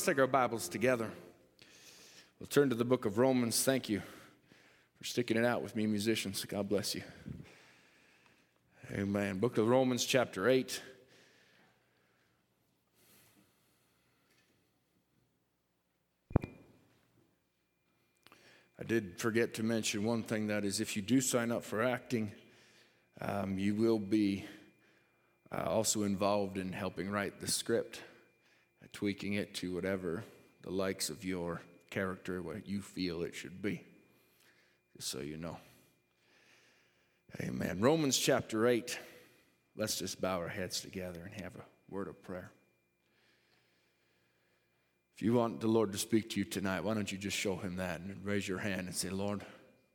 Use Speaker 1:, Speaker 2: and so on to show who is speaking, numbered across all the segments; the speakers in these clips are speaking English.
Speaker 1: Let's take our Bibles together. We'll turn to the book of Romans. Thank you for sticking it out with me, musicians. God bless you. Amen. Book of Romans, chapter 8. I did forget to mention one thing that is, if you do sign up for acting, um, you will be uh, also involved in helping write the script, tweaking it to whatever the likes of your character, what you feel it should be, just so you know. Amen. Romans chapter 8. Let's just bow our heads together and have a word of prayer. If you want the Lord to speak to you tonight, why don't you just show him that and raise your hand and say, Lord,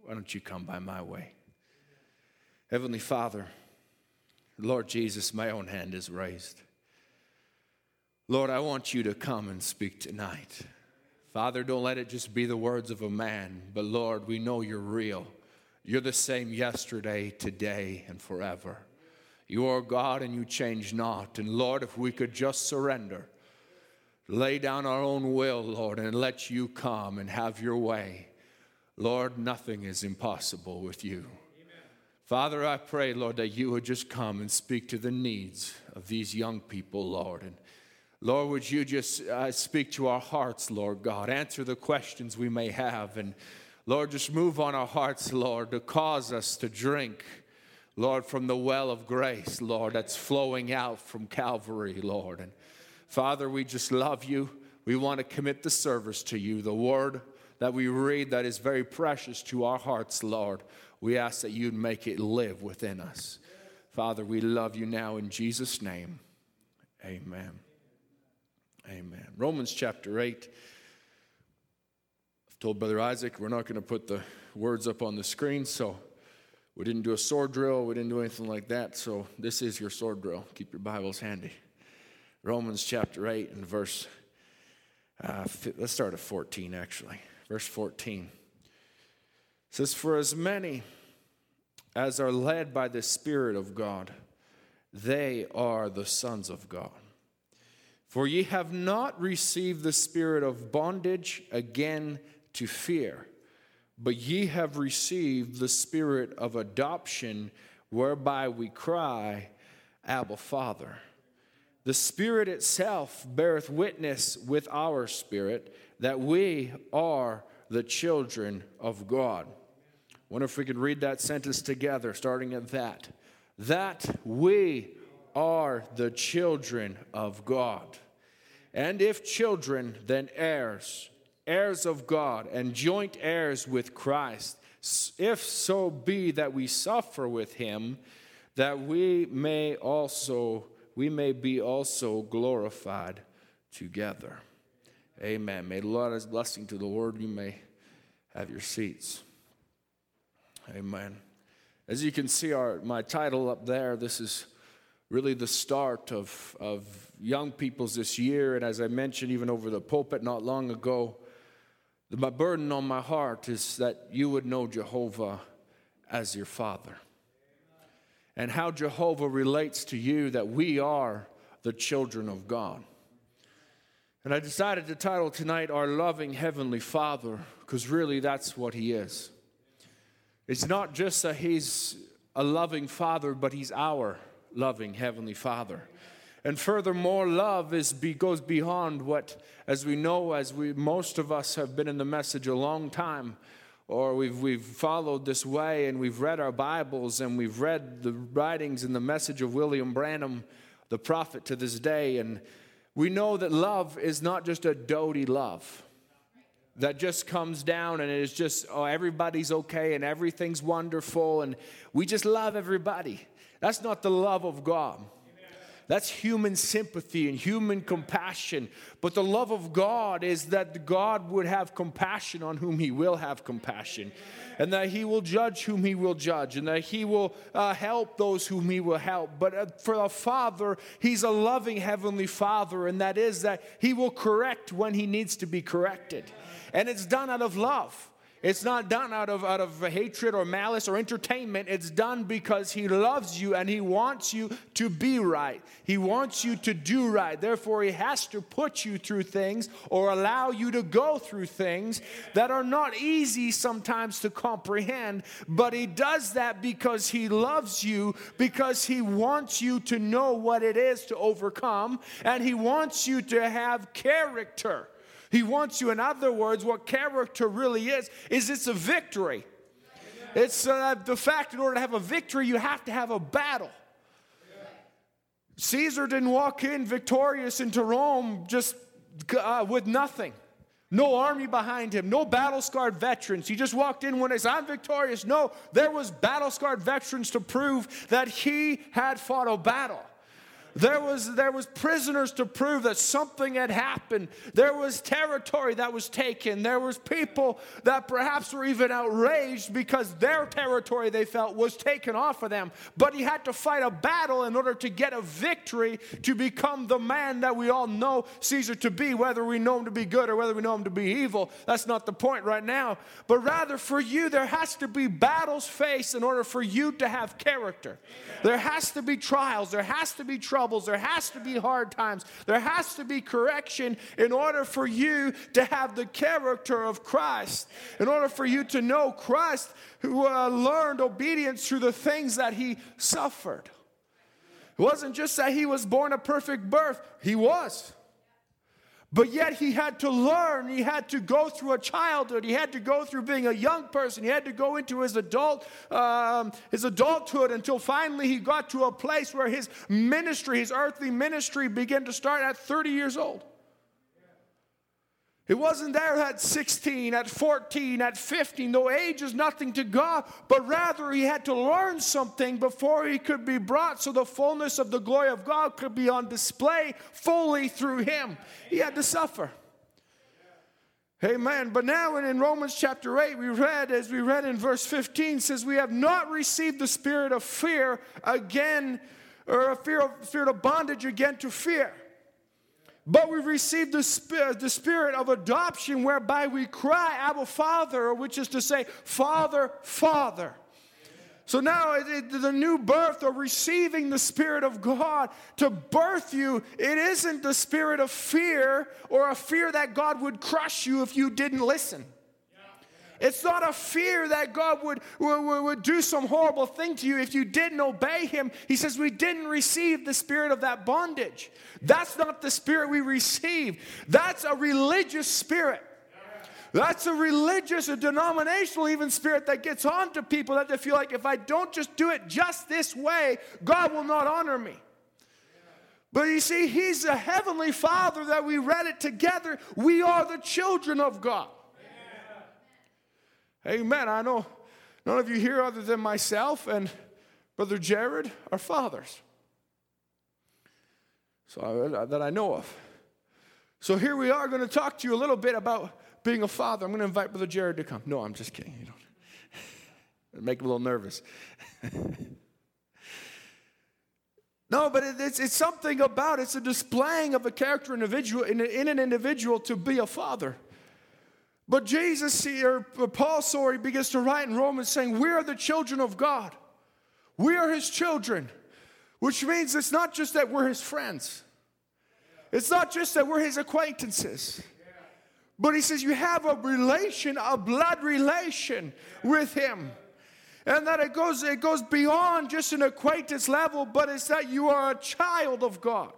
Speaker 1: why don't you come by my way? Heavenly Father, Lord Jesus, my own hand is raised. Lord, I want you to come and speak tonight. Father, don't let it just be the words of a man, but Lord, we know you're real. You're the same yesterday, today, and forever. You are God and you change not. And Lord, if we could just surrender lay down our own will, Lord, and let you come and have your way. Lord, nothing is impossible with you. Amen. Father, I pray, Lord, that you would just come and speak to the needs of these young people, Lord. And Lord, would you just uh, speak to our hearts, Lord God? Answer the questions we may have. And Lord, just move on our hearts, Lord, to cause us to drink, Lord, from the well of grace, Lord, that's flowing out from Calvary, Lord. And Father, we just love you. We want to commit the service to you, the word that we read that is very precious to our hearts, Lord. We ask that you'd make it live within us. Father, we love you now in Jesus' name. Amen. Amen. Romans chapter 8. I've told Brother Isaac we're not going to put the words up on the screen, so we didn't do a sword drill. We didn't do anything like that. So this is your sword drill. Keep your Bibles handy. Romans chapter 8 and verse, uh, let's start at 14 actually. Verse 14 says, For as many as are led by the Spirit of God, they are the sons of God. For ye have not received the spirit of bondage again to fear, but ye have received the spirit of adoption, whereby we cry, Abba, Father. The Spirit itself beareth witness with our spirit that we are the children of God. Wonder if we could read that sentence together, starting at that. That we are the children of God. And if children, then heirs, heirs of God, and joint heirs with Christ, if so be that we suffer with him, that we may also we may be also glorified together. Amen. May the Lord blessing to the Lord. You may have your seats. Amen. As you can see, our, my title up there, this is really the start of, of young people's this year. And as I mentioned, even over the pulpit not long ago, my burden on my heart is that you would know Jehovah as your Father and how Jehovah relates to you that we are the children of God. And I decided to title tonight Our Loving Heavenly Father, because really that's what He is. It's not just that He's a loving Father, but He's our loving Heavenly Father. And furthermore, love is goes beyond what, as we know, as we most of us have been in the message a long time, or we've, we've followed this way and we've read our Bibles and we've read the writings and the message of William Branham, the prophet to this day, and we know that love is not just a doty love that just comes down and it is just, oh, everybody's okay and everything's wonderful and we just love everybody. That's not the love of God. That's human sympathy and human compassion. But the love of God is that God would have compassion on whom He will have compassion, and that He will judge whom He will judge, and that He will uh, help those whom He will help. But uh, for a Father, He's a loving Heavenly Father, and that is that He will correct when He needs to be corrected. And it's done out of love. It's not done out of, out of hatred or malice or entertainment. It's done because He loves you and He wants you to be right. He wants you to do right. Therefore, He has to put you through things or allow you to go through things that are not easy sometimes to comprehend. But He does that because He loves you, because He wants you to know what it is to overcome, and He wants you to have character. He wants you, in other words, what character really is, is it's a victory. It's uh, the fact in order to have a victory, you have to have a battle. Caesar didn't walk in victorious into Rome just uh, with nothing. No army behind him, no battle scarred veterans. He just walked in when he said, I'm victorious. No, there was battle scarred veterans to prove that he had fought a battle. There was, there was prisoners to prove that something had happened. There was territory that was taken. There was people that perhaps were even outraged because their territory they felt was taken off of them. But he had to fight a battle in order to get a victory to become the man that we all know Caesar to be, whether we know him to be good or whether we know him to be evil. That's not the point right now. But rather for you, there has to be battles faced in order for you to have character. There has to be trials. There has to be trouble troubles, there has to be hard times, there has to be correction in order for you to have the character of Christ, in order for you to know Christ who uh, learned obedience through the things that he suffered. It wasn't just that he was born a perfect birth, he was. But yet he had to learn, he had to go through a childhood, he had to go through being a young person, he had to go into his adult um, his adulthood until finally he got to a place where his ministry, his earthly ministry, began to start at 30 years old. It wasn't there at 16, at 14, at 15. No age is nothing to God, but rather he had to learn something before he could be brought so the fullness of the glory of God could be on display fully through him. He had to suffer. Amen. But now in Romans chapter 8, we read, as we read in verse 15, says, We have not received the spirit of fear again, or a fear of, fear of bondage again to fear but we've received the spirit, the spirit of adoption whereby we cry, Abba, Father, which is to say, Father, Father. So now, it, the new birth or receiving the Spirit of God to birth you, it isn't the spirit of fear or a fear that God would crush you if you didn't listen. It's not a fear that God would, would, would do some horrible thing to you if you didn't obey Him. He says, We didn't receive the spirit of that bondage. That's not the spirit we receive. That's a religious spirit. That's a religious, a denominational even spirit that gets on to people that they feel like if I don't just do it just this way, God will not honor me. But you see, He's a heavenly Father that we read it together. We are the children of God. Amen. I know none of you here, other than myself and Brother Jared, are fathers. So uh, that I know of. So here we are going to talk to you a little bit about being a father. I'm going to invite Brother Jared to come. No, I'm just kidding. You don't make him a little nervous. no, but it, it's, it's something about it's a displaying of a character individual in, in an individual to be a father. But Jesus here, Paul, sorry, begins to write in Romans saying, We are the children of God. We are his children, which means it's not just that we're his friends, it's not just that we're his acquaintances. But he says you have a relation, a blood relation with him. And that it goes, it goes beyond just an acquaintance level, but it's that you are a child of God.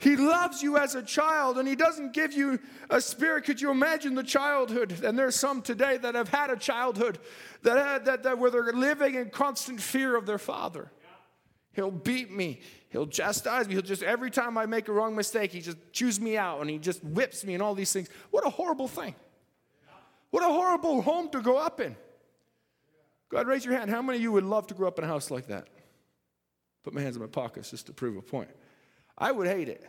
Speaker 1: He loves you as a child and He doesn't give you a spirit. Could you imagine the childhood? And there's some today that have had a childhood that, had, that, that where they're living in constant fear of their father. He'll beat me. He'll chastise me. He'll just, every time I make a wrong mistake, he just chews me out and he just whips me and all these things. What a horrible thing. What a horrible home to grow up in. God, raise your hand. How many of you would love to grow up in a house like that? Put my hands in my pockets just to prove a point. I would hate it.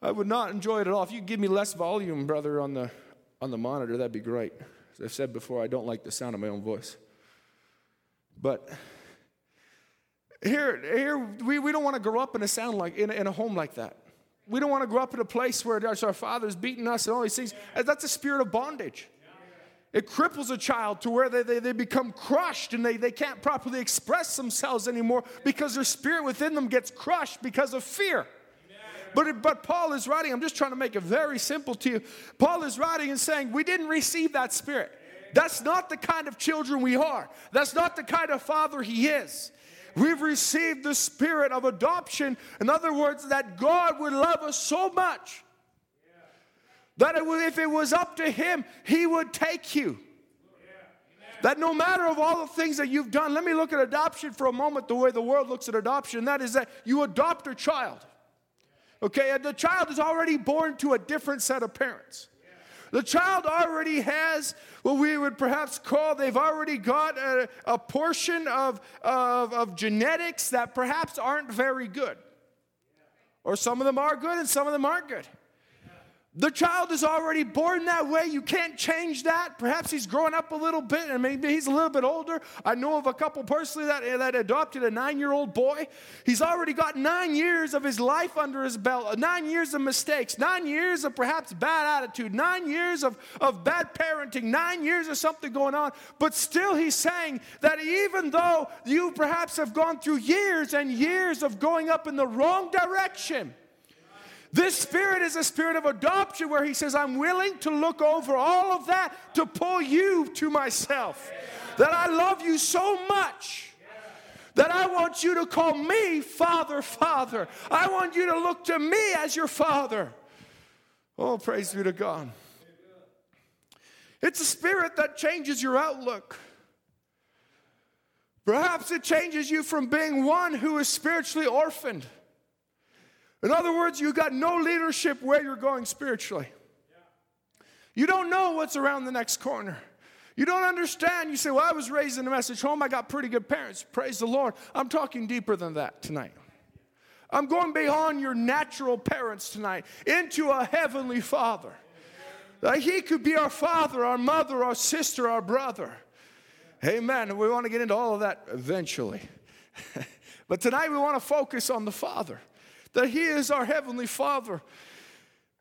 Speaker 1: I would not enjoy it at all. If you give me less volume, brother, on the, on the monitor, that'd be great. As I've said before, I don't like the sound of my own voice. But here, here we, we don't want to grow up in a sound like in in a home like that. We don't want to grow up in a place where our father's beating us and all these things. That's a spirit of bondage. It cripples a child to where they, they, they become crushed and they, they can't properly express themselves anymore because their spirit within them gets crushed because of fear. But, but Paul is writing, I'm just trying to make it very simple to you. Paul is writing and saying, We didn't receive that spirit. That's not the kind of children we are, that's not the kind of father he is. We've received the spirit of adoption. In other words, that God would love us so much that if it was up to Him, He would take you. That no matter of all the things that you've done, let me look at adoption for a moment the way the world looks at adoption. That is that you adopt a child. Okay, and the child is already born to a different set of parents. The child already has what we would perhaps call, they've already got a, a portion of, of, of genetics that perhaps aren't very good. Or some of them are good and some of them aren't good. The child is already born that way. You can't change that. Perhaps he's growing up a little bit and maybe he's a little bit older. I know of a couple personally that, eh, that adopted a nine year old boy. He's already got nine years of his life under his belt, nine years of mistakes, nine years of perhaps bad attitude, nine years of, of bad parenting, nine years of something going on. But still, he's saying that even though you perhaps have gone through years and years of going up in the wrong direction, this spirit is a spirit of adoption where he says, I'm willing to look over all of that to pull you to myself. That I love you so much that I want you to call me Father, Father. I want you to look to me as your Father. Oh, praise be to God. It's a spirit that changes your outlook. Perhaps it changes you from being one who is spiritually orphaned in other words, you got no leadership where you're going spiritually. You don't know what's around the next corner. You don't understand. You say, Well, I was raised in a message home. I got pretty good parents. Praise the Lord. I'm talking deeper than that tonight. I'm going beyond your natural parents tonight into a heavenly father. That he could be our father, our mother, our sister, our brother. Amen. We want to get into all of that eventually. but tonight we want to focus on the father that He is our Heavenly Father.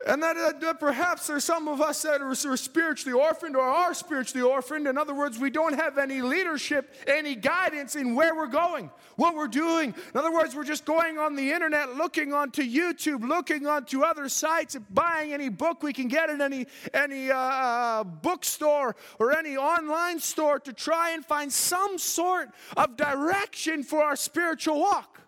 Speaker 1: And that, uh, that, perhaps there's some of us that are, are spiritually orphaned or are spiritually orphaned. In other words, we don't have any leadership, any guidance in where we're going, what we're doing. In other words, we're just going on the internet, looking onto YouTube, looking onto other sites, buying any book we can get in any, any uh, uh, bookstore or any online store to try and find some sort of direction for our spiritual walk.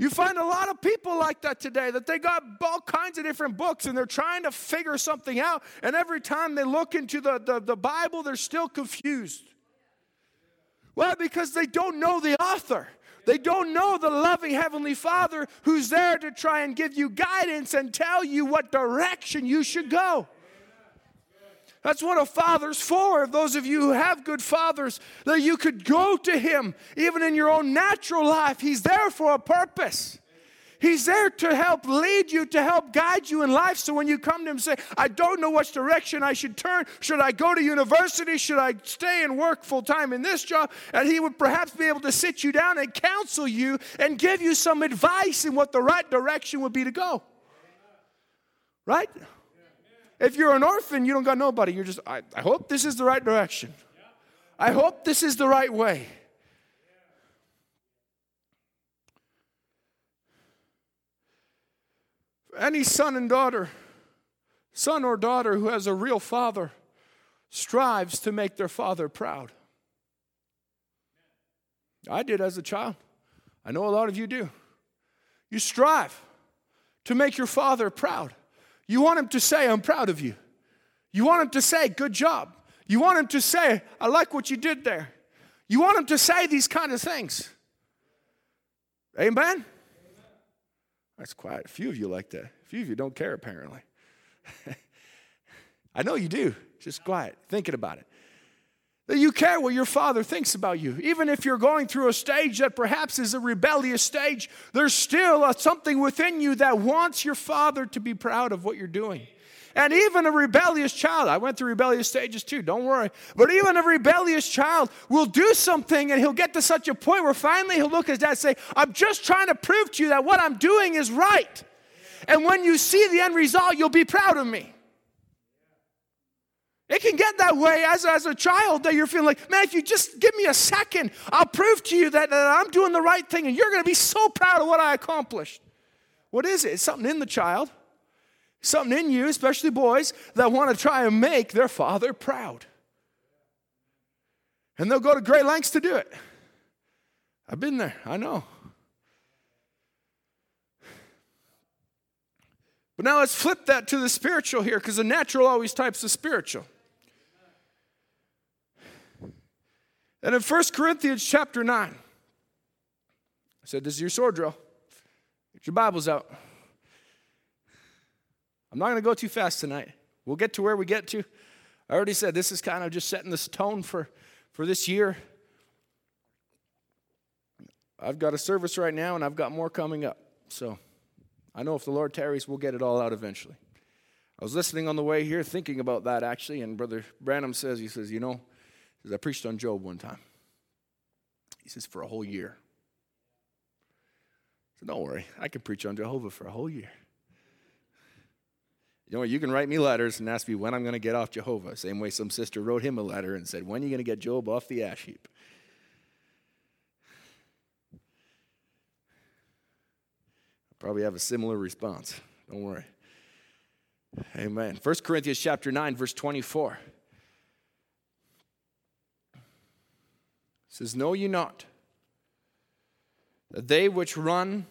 Speaker 1: You find a lot of people like that today, that they got all kinds of different books and they're trying to figure something out. And every time they look into the, the, the Bible, they're still confused. Well, because they don't know the author. They don't know the loving Heavenly Father who's there to try and give you guidance and tell you what direction you should go. That's what a father's for. Those of you who have good fathers, that you could go to him even in your own natural life. He's there for a purpose. He's there to help lead you, to help guide you in life. So when you come to him say, I don't know which direction I should turn, should I go to university? Should I stay and work full time in this job? And he would perhaps be able to sit you down and counsel you and give you some advice in what the right direction would be to go. Right? If you're an orphan, you don't got nobody. You're just, I, I hope this is the right direction. I hope this is the right way. Any son and daughter, son or daughter who has a real father, strives to make their father proud. I did as a child. I know a lot of you do. You strive to make your father proud. You want him to say, I'm proud of you. You want him to say, good job. You want him to say, I like what you did there. You want him to say these kind of things. Amen? That's quiet. A few of you like that. A few of you don't care, apparently. I know you do. Just quiet, thinking about it you care what your father thinks about you. Even if you're going through a stage that perhaps is a rebellious stage, there's still a, something within you that wants your father to be proud of what you're doing. And even a rebellious child, I went through rebellious stages too, don't worry. But even a rebellious child will do something and he'll get to such a point where finally he'll look at his dad and say, I'm just trying to prove to you that what I'm doing is right. And when you see the end result, you'll be proud of me. It can get that way as, as a child that you're feeling like, man, if you just give me a second, I'll prove to you that, that I'm doing the right thing and you're going to be so proud of what I accomplished. What is it? It's something in the child, something in you, especially boys, that want to try and make their father proud. And they'll go to great lengths to do it. I've been there, I know. But now let's flip that to the spiritual here because the natural always types the spiritual. And in 1 Corinthians chapter 9, I said, This is your sword drill. Get your Bibles out. I'm not going to go too fast tonight. We'll get to where we get to. I already said this is kind of just setting this tone for, for this year. I've got a service right now and I've got more coming up. So I know if the Lord tarries, we'll get it all out eventually. I was listening on the way here thinking about that actually, and Brother Branham says, he says, you know, says, I preached on Job one time. He says, for a whole year. I said, don't worry, I can preach on Jehovah for a whole year. You know? You can write me letters and ask me when I'm going to get off Jehovah. Same way some sister wrote him a letter and said, When are you going to get Job off the ash heap? I'll probably have a similar response. Don't worry. Amen. 1 Corinthians chapter 9, verse 24. Says, Know ye not that they which run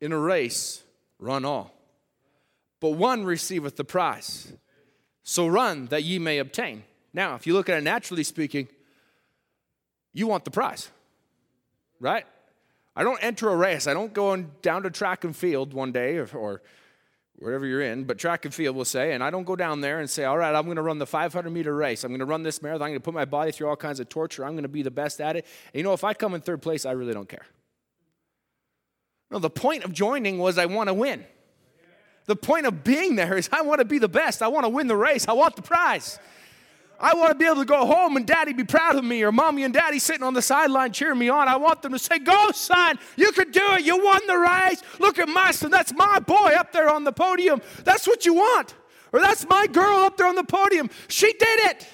Speaker 1: in a race run all, but one receiveth the prize. So run that ye may obtain. Now, if you look at it naturally speaking, you want the prize, right? I don't enter a race. I don't go down to track and field one day or, or wherever you're in, but track and field will say, and I don't go down there and say, all right, I'm going to run the 500 meter race. I'm going to run this marathon. I'm going to put my body through all kinds of torture. I'm going to be the best at it. And you know, if I come in third place, I really don't care. No, the point of joining was I want to win. The point of being there is I want to be the best. I want to win the race. I want the prize. I want to be able to go home and daddy be proud of me, or mommy and daddy sitting on the sideline cheering me on. I want them to say, Go, son, you could do it. You won the race. Look at my son. That's my boy up there on the podium. That's what you want. Or that's my girl up there on the podium. She did it.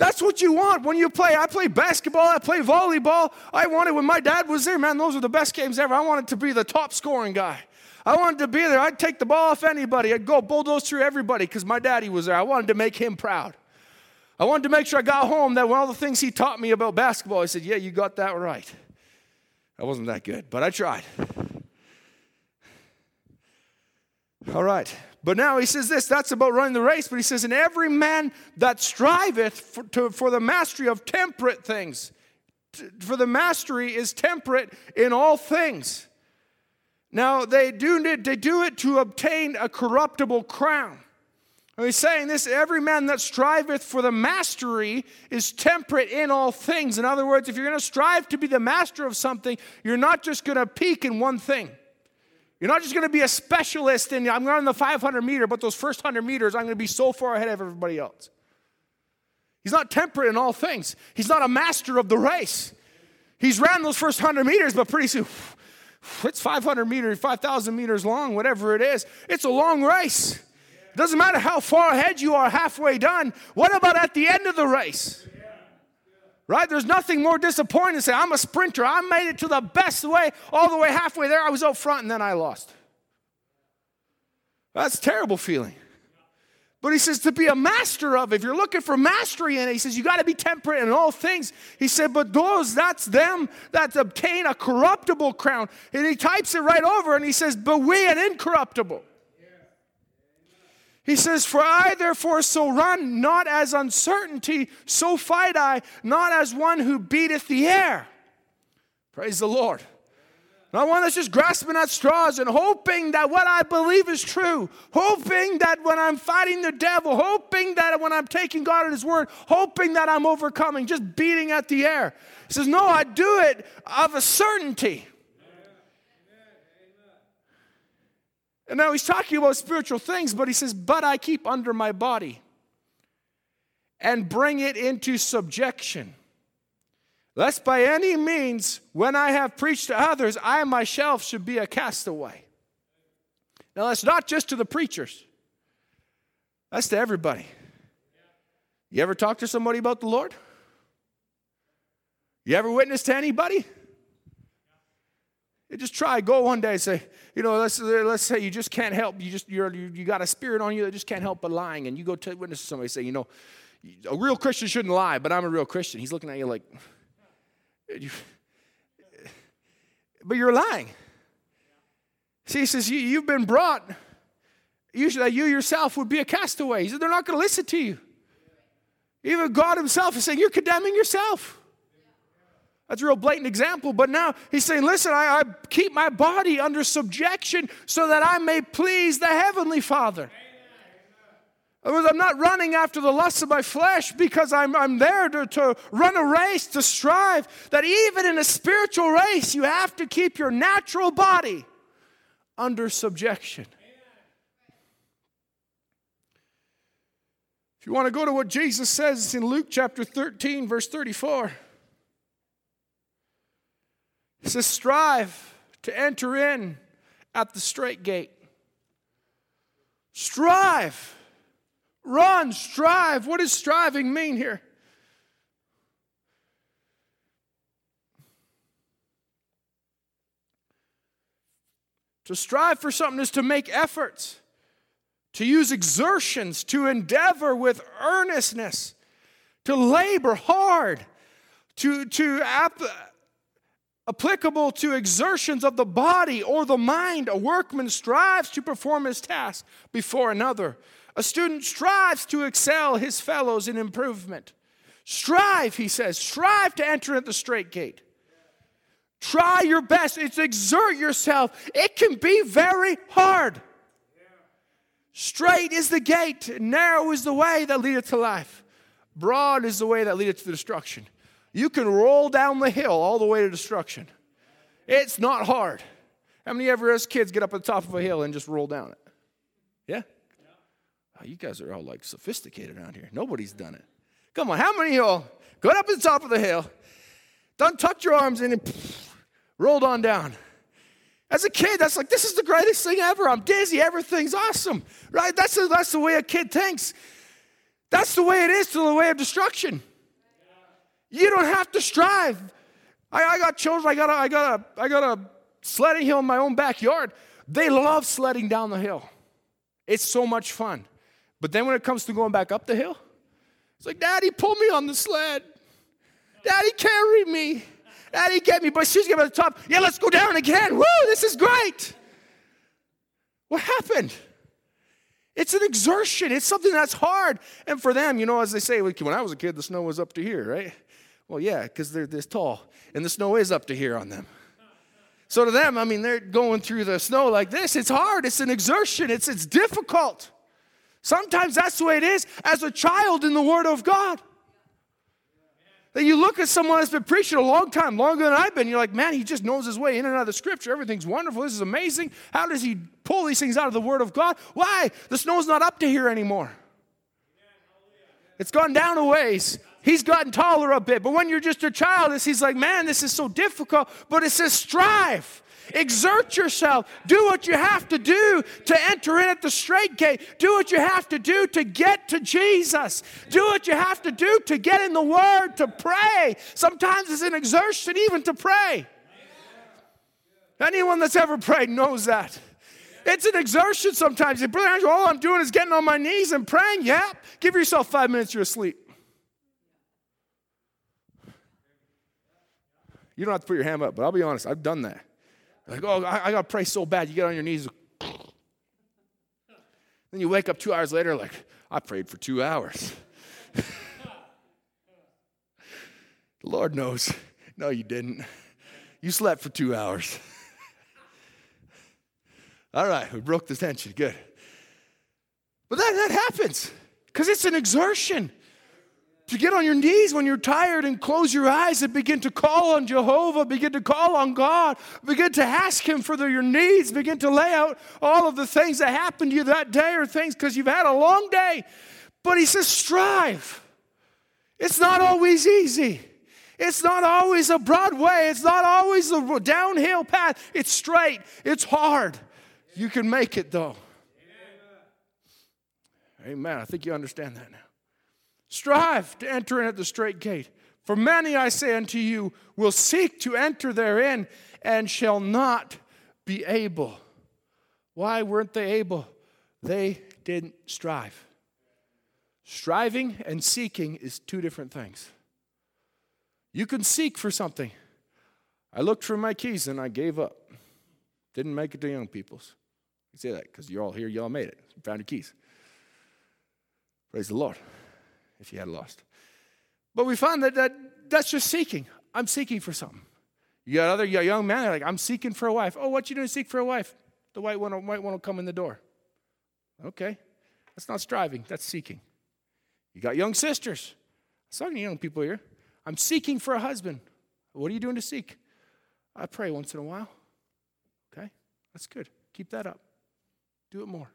Speaker 1: That's what you want when you play. I play basketball, I play volleyball. I wanted when my dad was there, man, those were the best games ever. I wanted to be the top scoring guy. I wanted to be there. I'd take the ball off anybody. I'd go bulldoze through everybody because my daddy was there. I wanted to make him proud. I wanted to make sure I got home that of the things he taught me about basketball, I said, Yeah, you got that right. I wasn't that good, but I tried. All right. But now he says this that's about running the race, but he says, And every man that striveth for, to, for the mastery of temperate things, for the mastery is temperate in all things. Now, they do, they do it to obtain a corruptible crown. And he's saying this every man that striveth for the mastery is temperate in all things. In other words, if you're going to strive to be the master of something, you're not just going to peak in one thing. You're not just going to be a specialist in, I'm running the 500 meter, but those first 100 meters, I'm going to be so far ahead of everybody else. He's not temperate in all things. He's not a master of the race. He's ran those first 100 meters, but pretty soon, it's 500 meters, 5,000 meters long, whatever it is. It's a long race. It doesn't matter how far ahead you are halfway done. What about at the end of the race? Right? There's nothing more disappointing to say, I'm a sprinter. I made it to the best way, all the way halfway there. I was out front and then I lost. That's terrible feeling. But he says to be a master of, if you're looking for mastery in it, he says you got to be temperate in all things. He said, but those, that's them that obtain a corruptible crown. And he types it right over and he says, but we an incorruptible. He says, For I therefore so run, not as uncertainty, so fight I, not as one who beateth the air. Praise the Lord. Not one that's just grasping at straws and hoping that what I believe is true, hoping that when I'm fighting the devil, hoping that when I'm taking God at His word, hoping that I'm overcoming, just beating at the air. He says, No, I do it of a certainty. And now he's talking about spiritual things, but he says, But I keep under my body and bring it into subjection lest by any means, when I have preached to others, I myself should be a castaway. Now, that's not just to the preachers, that's to everybody. You ever talk to somebody about the Lord? You ever witness to anybody? You just try. Go one day. Say, you know, let's let's say you just can't help. You just you're you, you got a spirit on you that just can't help but lying, and you go to witness to somebody. Say, you know, a real Christian shouldn't lie, but I'm a real Christian. He's looking at you like, but you're lying. See, he says, you, you've been brought. Usually, you yourself would be a castaway. He said, they're not going to listen to you. Even God Himself is saying, You're condemning yourself. That's a real blatant example, but now he's saying, Listen, I, I, keep my body under subjection so that I may please the Heavenly Father. I'm not running after the lusts of my flesh because I'm, I'm there to, to run a race, to strive. That even in a spiritual race, you have to keep your natural body under subjection. If you want to go to what Jesus says in Luke chapter 13, verse 34, It says, Strive to enter in at the straight gate. Strive. Run, strive. What does striving mean here? To strive for something is to make efforts to use exertions, to endeavor with earnestness, to labor hard, to, to ap- applicable to exertions of the body or the mind. A workman strives to perform his task before another. A student strives to excel his fellows in improvement. Strive, he says, strive to enter at the straight gate. Try your best. It's exert yourself. It can be very hard. Straight is the gate, narrow is the way that leadeth to life. Broad is the way that leadeth to destruction. You can roll down the hill all the way to destruction. It's not hard. How many ever as kids get up at the top of a hill and just roll down it? Yeah? Oh, you guys are all like sophisticated around here. Nobody's done it. Come on, how many of y'all got up at the top of the hill, done tucked your arms in and pff, rolled on down? As a kid, that's like, this is the greatest thing ever. I'm dizzy. Everything's awesome, right? That's, a, that's the way a kid thinks. That's the way it is to the way of destruction. You don't have to strive. I, I got children, I got, a, I, got a, I got a sledding hill in my own backyard. They love sledding down the hill. It's so much fun. But then when it comes to going back up the hill, it's like, Daddy, pull me on the sled. Daddy, carry me. Daddy, get me. But she's getting to the top. Yeah, let's go down again. Woo, this is great. What happened? It's an exertion. It's something that's hard. And for them, you know, as they say, when I was a kid, the snow was up to here, right? Well, yeah, because they're this tall, and the snow is up to here on them. So to them, I mean, they're going through the snow like this. It's hard. It's an exertion. It's it's difficult. Sometimes that's the way it is as a child in the Word of God. That you look at someone that's been preaching a long time, longer than I've been, you're like, man, he just knows his way in and out of the scripture. Everything's wonderful. This is amazing. How does he pull these things out of the Word of God? Why? The snow's not up to here anymore. It's gone down a ways. He's gotten taller a bit. But when you're just a child, he's like, man, this is so difficult. But it says, strive. Exert yourself. Do what you have to do to enter in at the straight gate. Do what you have to do to get to Jesus. Do what you have to do to get in the Word, to pray. Sometimes it's an exertion even to pray. Anyone that's ever prayed knows that. It's an exertion sometimes. Brother Andrew, all I'm doing is getting on my knees and praying. Yeah, give yourself five minutes, you're asleep. You don't have to put your hand up, but I'll be honest, I've done that. Like, oh, I, I got to pray so bad. You get on your knees. Then you wake up two hours later, like, I prayed for two hours. the Lord knows. No, you didn't. You slept for two hours. All right, we broke the tension. Good. But that, that happens because it's an exertion to get on your knees when you're tired and close your eyes and begin to call on Jehovah, begin to call on God, begin to ask Him for the, your needs, begin to lay out all of the things that happened to you that day or things because you've had a long day. But He says, strive. It's not always easy. It's not always a broad way. It's not always a downhill path. It's straight. It's hard. You can make it though. Amen. I think you understand that now. Strive to enter in at the straight gate. For many, I say unto you, will seek to enter therein and shall not be able. Why weren't they able? They didn't strive. Striving and seeking is two different things. You can seek for something. I looked for my keys and I gave up. Didn't make it to young people's. You say that because you're all here, you all made it. Found your keys. Praise the Lord, if you had lost. But we found that, that that's just seeking. I'm seeking for something. You got other young men like, I'm seeking for a wife. Oh, what you doing seek for a wife? The white one, white one will come in the door. Okay. That's not striving, that's seeking. You got young sisters. I'm talking to young people here. I'm seeking for a husband. What are you doing to seek? I pray once in a while. Okay, that's good. Keep that up. Do it more.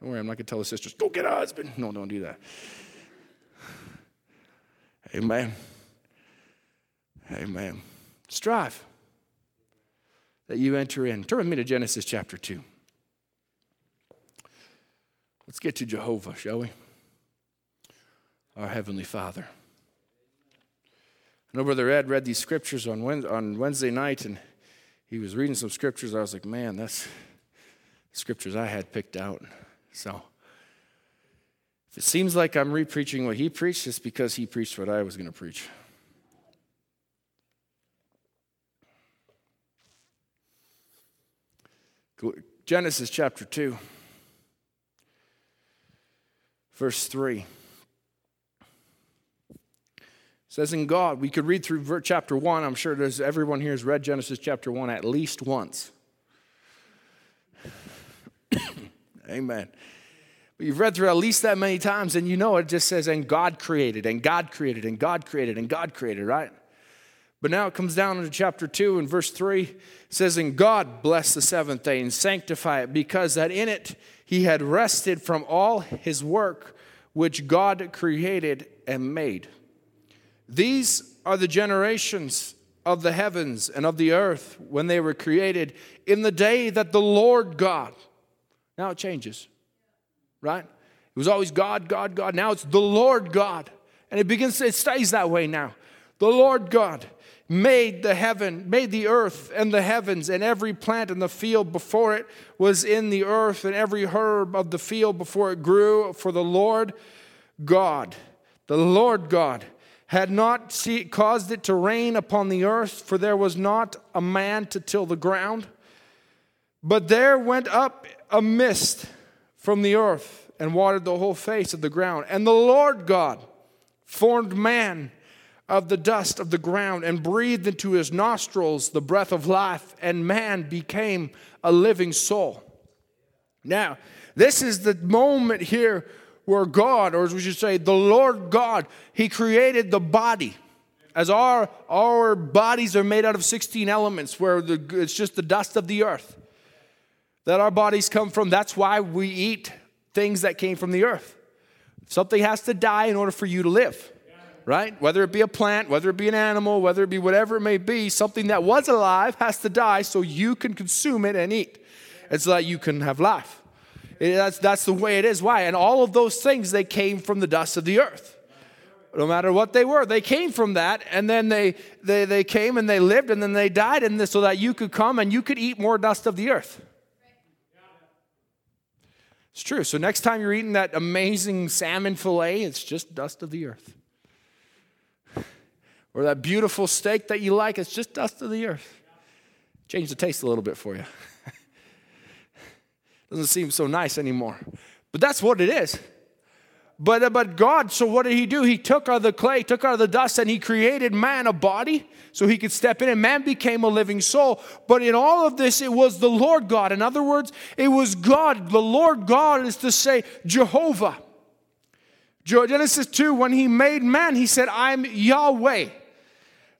Speaker 1: Don't worry, I'm not going to tell the sisters, go get a husband. No, don't do that. Amen. Amen. Strive that you enter in. Turn with me to Genesis chapter 2. Let's get to Jehovah, shall we? Our Heavenly Father. I know Brother Ed read these scriptures on Wednesday night, and he was reading some scriptures. I was like, man, that's scriptures I had picked out. So if it seems like I'm repreaching what he preached, it's because he preached what I was going to preach. Genesis chapter 2 verse 3 says in God, we could read through chapter 1. I'm sure there's, everyone here has read Genesis chapter 1 at least once. Amen. But you've read through at least that many times, and you know it just says, and God created, and God created, and God created, and God created, right? But now it comes down into chapter 2 and verse 3 it says, And God blessed the seventh day and sanctify it, because that in it he had rested from all his work which God created and made. These are the generations of the heavens and of the earth when they were created in the day that the Lord God, now it changes, right? It was always God, God, God. Now it's the Lord God. And it begins, it stays that way now. The Lord God made the heaven, made the earth and the heavens, and every plant in the field before it was in the earth, and every herb of the field before it grew. For the Lord God, the Lord God, had not see, caused it to rain upon the earth, for there was not a man to till the ground. But there went up a mist from the earth and watered the whole face of the ground. And the Lord God formed man of the dust of the ground and breathed into his nostrils the breath of life, and man became a living soul. Now, this is the moment here where God, or as we should say, the Lord God, He created the body. As our, our bodies are made out of 16 elements, where the, it's just the dust of the earth that our bodies come from. That's why we eat things that came from the earth. Something has to die in order for you to live right? Whether it be a plant, whether it be an animal, whether it be whatever it may be, something that was alive has to die so you can consume it and eat. It's so that you can have life. It, that's, that's the way it is. Why? And all of those things, they came from the dust of the earth. No matter what they were, they came from that, and then they, they, they came and they lived, and then they died, and this, so that you could come and you could eat more dust of the earth. It's true. So next time you're eating that amazing salmon fillet, it's just dust of the earth or that beautiful steak that you like, it's just dust of the earth. Change the taste a little bit for you. Doesn't seem so nice anymore. But that's what it is. But, uh, but God, so what did He do? He took out of the clay, took out of the dust, and He created man a body so He could step in, and man became a living soul. But in all of this, it was the Lord God. In other words, it was God. The Lord God is to say Jehovah. Genesis 2, when He made man, He said, I'm Yahweh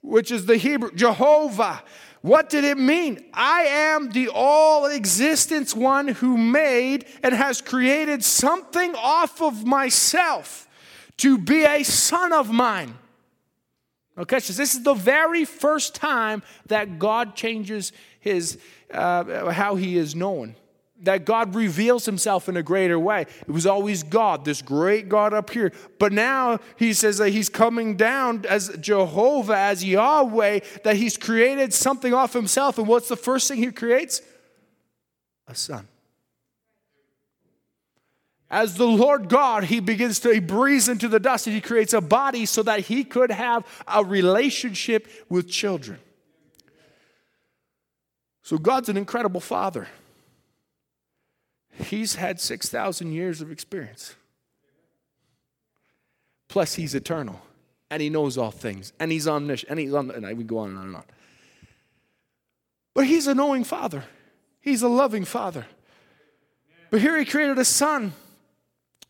Speaker 1: which is the Hebrew, Jehovah. What did it mean? I am the all existence one who made and has created something off of myself to be a son of mine. Okay, so this is the very first time that God changes his uh, how he is known. That God reveals himself in a greater way. It was always God, this great God up here. But now he says that he's coming down as Jehovah, as Yahweh, that he's created something off himself. And what's the first thing he creates? A son. As the Lord God, he begins to, he breathes into the dust and he creates a body so that he could have a relationship with children. So God's an incredible father. He's had 6,000 years of experience. Plus, he's eternal and he knows all things and he's omniscient and he's on, and I would go on and on and on. But he's a knowing father, he's a loving father. But here he created a son.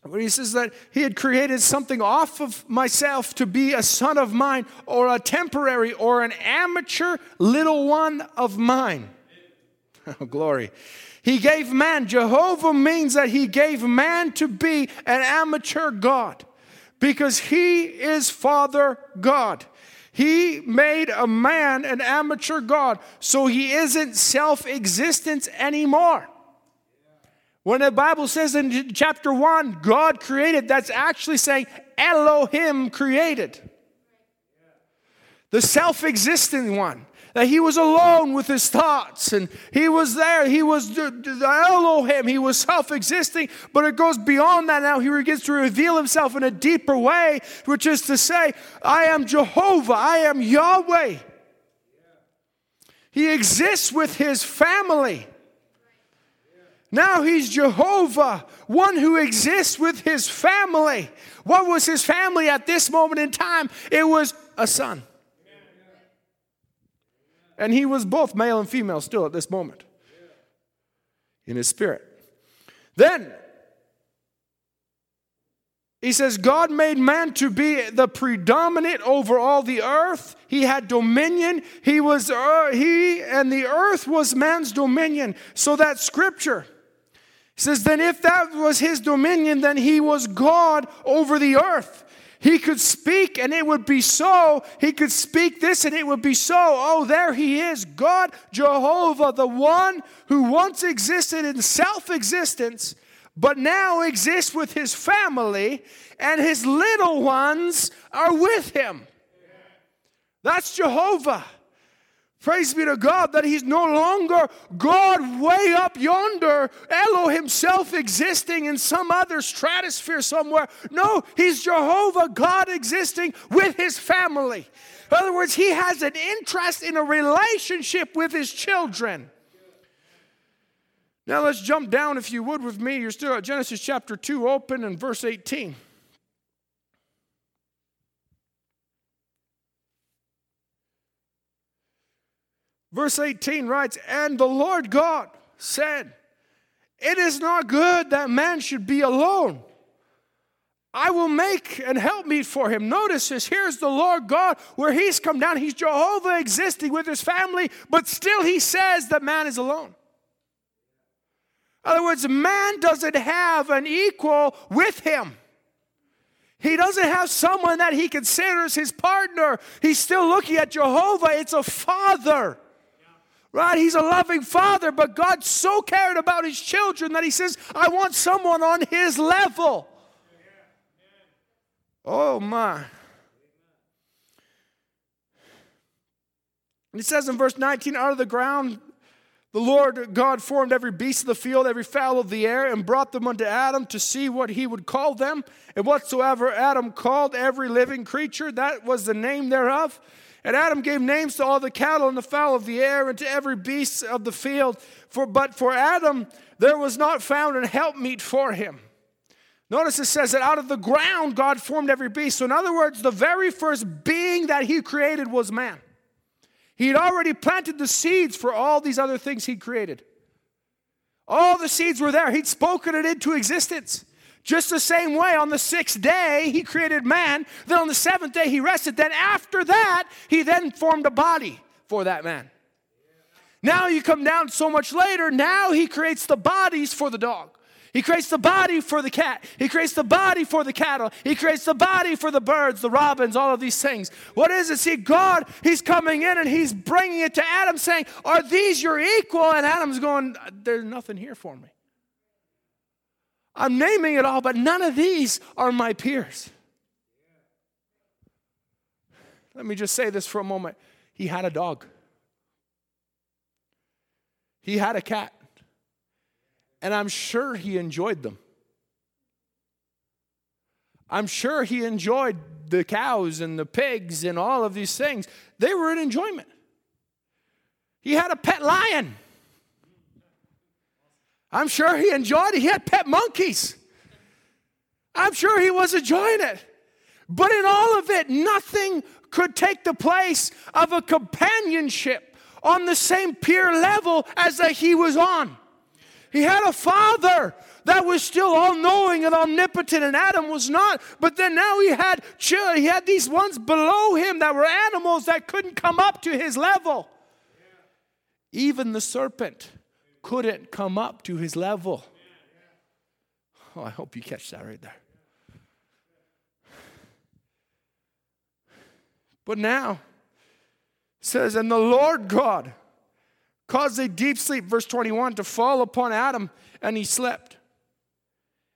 Speaker 1: Where he says that he had created something off of myself to be a son of mine, or a temporary, or an amateur little one of mine. Oh, glory. He gave man, Jehovah means that he gave man to be an amateur God because he is Father God. He made a man an amateur God, so he isn't self existent anymore. When the Bible says in chapter 1, God created, that's actually saying Elohim created. The self existent one that he was alone with his thoughts and he was there. He was the Elohim. He was self existing, but it goes beyond that now. He begins to reveal himself in a deeper way, which is to say, I am Jehovah, I am Yahweh. He exists with his family. Now he's Jehovah, one who exists with his family. What was his family at this moment in time? It was a son. And he was both male and female still at this moment in his spirit. Then he says, God made man to be the predominant over all the earth. He had dominion. He was, uh, he and the earth was man's dominion. So that scripture says, then if that was his dominion, then he was God over the earth. He could speak and it would be so. He could speak this and it would be so. Oh, there he is, God, Jehovah, the one who once existed in self existence, but now exists with his family, and his little ones are with him. That's Jehovah. Praise be to God that He's no longer God way up yonder, Elohim self existing in some other stratosphere somewhere. No, He's Jehovah, God existing with His family. In other words, He has an interest in a relationship with His children. Now let's jump down, if you would, with me. You're still at Genesis chapter 2, open and verse 18. Verse 18 writes, And the Lord God said, It is not good that man should be alone. I will make and help meet for him. Notice this here's the Lord God where he's come down. He's Jehovah existing with his family, but still he says that man is alone. In other words, man doesn't have an equal with him. He doesn't have someone that he considers his partner. He's still looking at Jehovah. It's a father. Right? He's a loving father, but God so cared about his children that he says, I want someone on his level. Oh my. And it says in verse 19, out of the ground, the Lord God formed every beast of the field, every fowl of the air, and brought them unto Adam to see what he would call them. And whatsoever Adam called every living creature, that was the name thereof. And Adam gave names to all the cattle and the fowl of the air and to every beast of the field. For, but for Adam there was not found an helpmeet for him. Notice it says that out of the ground God formed every beast. So, in other words, the very first being that he created was man. He had already planted the seeds for all these other things he created. All the seeds were there, he'd spoken it into existence. Just the same way, on the sixth day, he created man. Then on the seventh day, he rested. Then after that, he then formed a body for that man. Now you come down so much later, now he creates the bodies for the dog. He creates the body for the cat. He creates the body for the cattle. He creates the body for the birds, the robins, all of these things. What is it? See, God, He's coming in and He's bringing it to Adam saying, Are these your equal? And Adam's going, There's nothing here for me. I'm naming it all, but none of these are my peers. Let me just say this for a moment. He had a dog, he had a cat, and I'm sure he enjoyed them. I'm sure he enjoyed the cows and the pigs and all of these things. They were an enjoyment. He had a pet lion. I'm sure he enjoyed it. He had pet monkeys. I'm sure he was enjoying it. But in all of it, nothing could take the place of a companionship on the same peer level as that he was on. He had a father that was still all knowing and omnipotent, and Adam was not. But then now he had children. he had these ones below him that were animals that couldn't come up to his level. Even the serpent couldn't come up to his level. Oh, I hope you catch that right there. But now, says, and the Lord God caused a deep sleep, verse 21, to fall upon Adam, and he slept.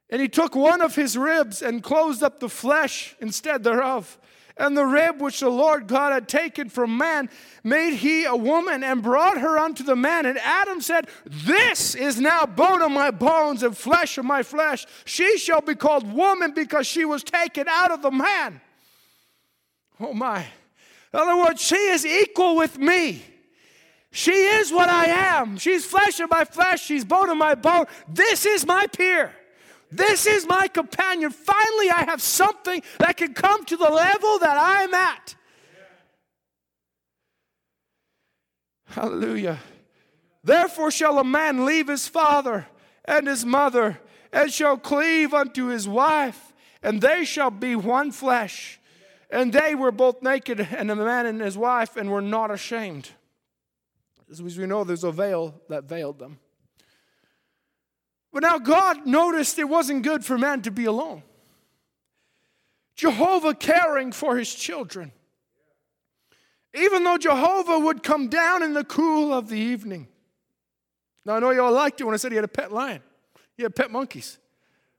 Speaker 1: And he took one of his ribs and closed up the flesh instead thereof. And the rib which the Lord God had taken from man made he a woman and brought her unto the man. And Adam said, This is now bone of my bones and flesh of my flesh. She shall be called woman because she was taken out of the man. Oh my. In other words, she is equal with me. She is what I am. She's flesh of my flesh. She's bone of my bone. This is my peer. This is my companion. Finally, I have something that can come to the level that I'm at. Hallelujah. Therefore, shall a man leave his father and his mother, and shall cleave unto his wife, and they shall be one flesh. And they were both naked, and the man and his wife, and were not ashamed. As we know, there's a veil that veiled them. But now God noticed it wasn't good for man to be alone. Jehovah caring for his children. Even though Jehovah would come down in the cool of the evening. Now, I know you all liked it when I said he had a pet lion, he had pet monkeys.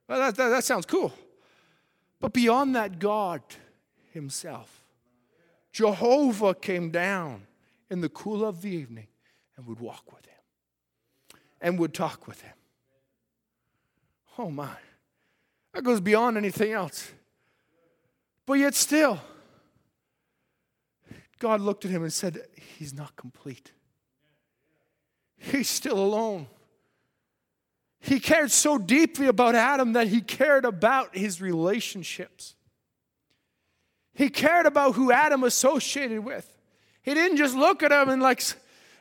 Speaker 1: Well, that, that, that sounds cool. But beyond that, God Himself, Jehovah came down in the cool of the evening and would walk with him and would talk with him. Oh my. That goes beyond anything else. But yet, still, God looked at him and said, He's not complete. He's still alone. He cared so deeply about Adam that he cared about his relationships. He cared about who Adam associated with. He didn't just look at him and, like,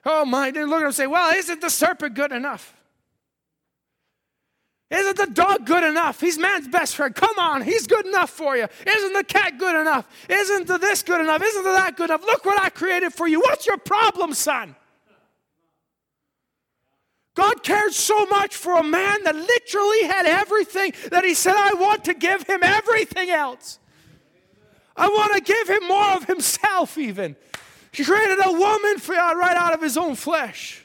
Speaker 1: oh my, he didn't look at him and say, well, isn't the serpent good enough? Isn't the dog good enough? He's man's best friend. Come on, he's good enough for you. Isn't the cat good enough? Isn't the this good enough? Isn't the that good enough? Look what I created for you. What's your problem, son? God cared so much for a man that literally had everything that he said, I want to give him everything else. I want to give him more of himself, even. He created a woman for, uh, right out of his own flesh.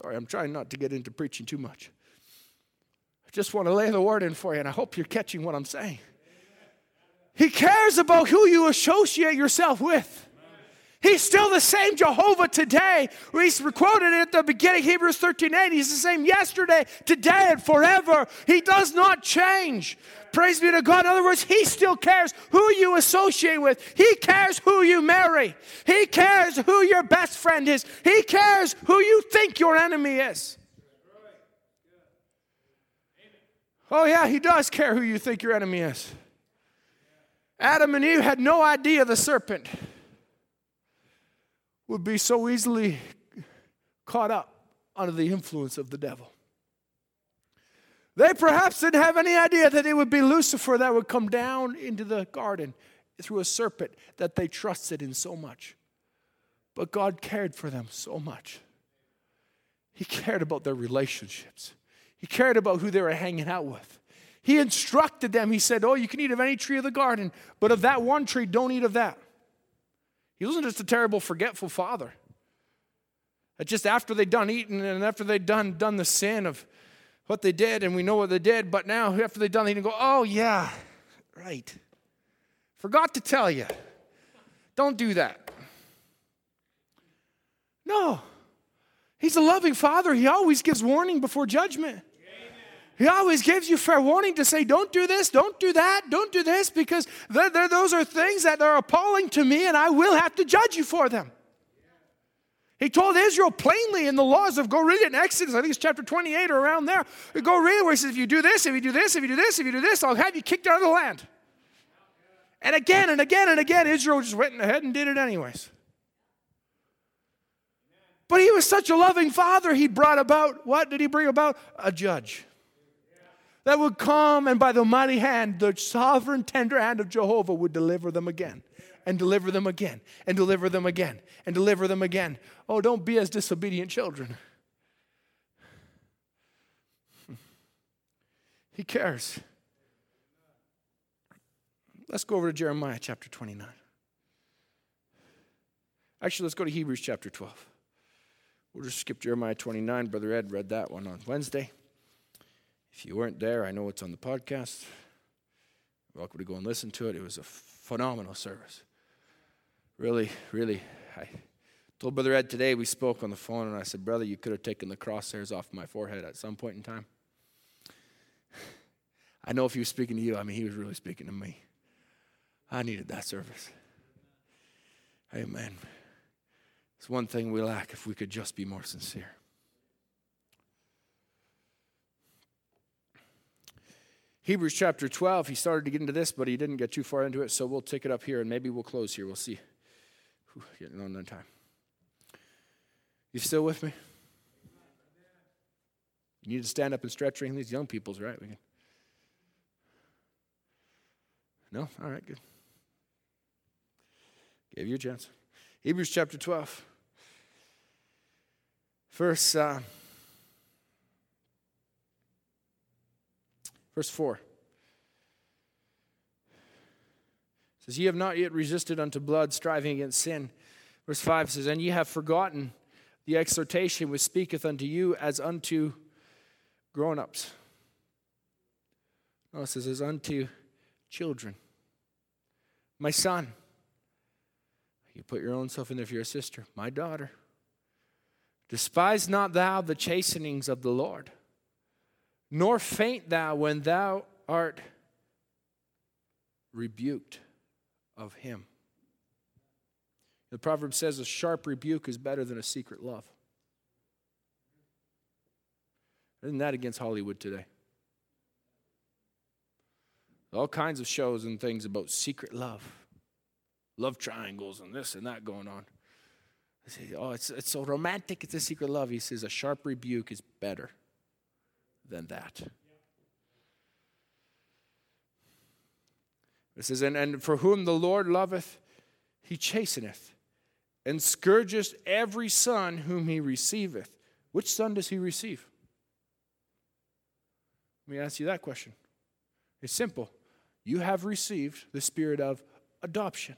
Speaker 1: Sorry, I'm trying not to get into preaching too much. I just want to lay the word in for you, and I hope you're catching what I'm saying. He cares about who you associate yourself with. He's still the same Jehovah today. We quoted at the beginning, Hebrews 13 8. He's the same yesterday, today, and forever. He does not change. Praise be to God. In other words, He still cares who you associate with. He cares who you marry. He cares who your best friend is. He cares who you think your enemy is. Oh, yeah, He does care who you think your enemy is. Adam and Eve had no idea the serpent would be so easily caught up under the influence of the devil. They perhaps didn't have any idea that it would be Lucifer that would come down into the garden through a serpent that they trusted in so much. But God cared for them so much. He cared about their relationships, He cared about who they were hanging out with. He instructed them. He said, Oh, you can eat of any tree of the garden, but of that one tree, don't eat of that. He wasn't just a terrible, forgetful father. Just after they'd done eating and after they'd done, done the sin of what they did and we know what they did, but now after they've done, they go, oh, yeah, right. Forgot to tell you. Don't do that. No. He's a loving father. He always gives warning before judgment. He always gives you fair warning to say, don't do this, don't do that, don't do this, because they're, they're, those are things that are appalling to me, and I will have to judge you for them. He told Israel plainly in the laws of, go read it in Exodus, I think it's chapter 28 or around there. Go read it where he says, if you do this, if you do this, if you do this, if you do this, I'll have you kicked out of the land. And again and again and again, Israel just went ahead and did it anyways. But he was such a loving father, he brought about, what did he bring about? A judge that would come and by the mighty hand, the sovereign, tender hand of Jehovah would deliver them again and deliver them again and deliver them again and deliver them again. Oh, don't be as disobedient children. He cares. Let's go over to Jeremiah chapter 29. Actually, let's go to Hebrews chapter 12. We'll just skip Jeremiah 29. Brother Ed read that one on Wednesday. If you weren't there, I know it's on the podcast. Welcome to go and listen to it. It was a phenomenal service. Really, really, I told Brother Ed today, we spoke on the phone, and I said, Brother, you could have taken the crosshairs off my forehead at some point in time. I know if he was speaking to you, I mean, he was really speaking to me. I needed that service. Amen. It's one thing we lack if we could just be more sincere. Hebrews chapter 12, he started to get into this, but he didn't get too far into it, so we'll take it up here and maybe we'll close here. We'll see. Whew, getting on time. You still with me? You need to stand up and stretch. These young people's right. We can. No? All right, good. Gave you a chance. Hebrews chapter 12. Verse. Uh, Verse 4 says, Ye have not yet resisted unto blood, striving against sin. Verse 5 says, And ye have forgotten the exhortation which speaketh unto you as unto grown ups. No, it says, as unto children. My son. You put your own self in there for your sister. My daughter. Despise not thou the chastenings of the Lord nor faint thou when thou art rebuked of him. The proverb says a sharp rebuke is better than a secret love. Isn't that against Hollywood today? All kinds of shows and things about secret love, love triangles, and this and that going on. Say, oh, it's, it's so romantic, it's a secret love. He says a sharp rebuke is better than that. It says, and, and for whom the Lord loveth, he chasteneth, and scourgeth every son whom he receiveth. Which son does he receive? Let me ask you that question. It's simple. You have received the spirit of adoption.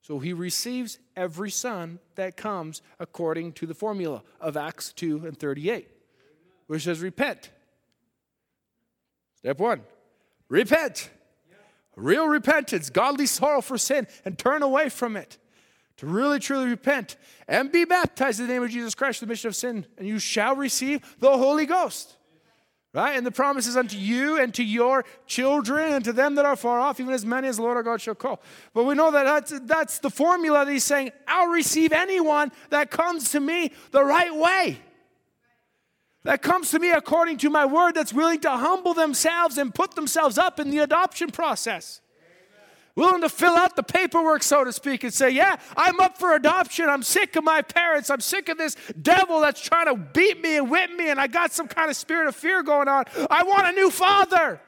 Speaker 1: So he receives every son that comes according to the formula of Acts 2 and 38 which says repent. Step one repent. Real repentance, godly sorrow for sin, and turn away from it. To really truly repent and be baptized in the name of Jesus Christ for the mission of sin, and you shall receive the Holy Ghost. Right? And the promise is unto you and to your children and to them that are far off, even as many as the Lord our God shall call. But we know that that's, that's the formula that he's saying I'll receive anyone that comes to me the right way that comes to me according to my word that's willing to humble themselves and put themselves up in the adoption process. Willing to fill out the paperwork, so to speak, and say, Yeah, I'm up for adoption. I'm sick of my parents. I'm sick of this devil that's trying to beat me and whip me, and I got some kind of spirit of fear going on. I want a new father.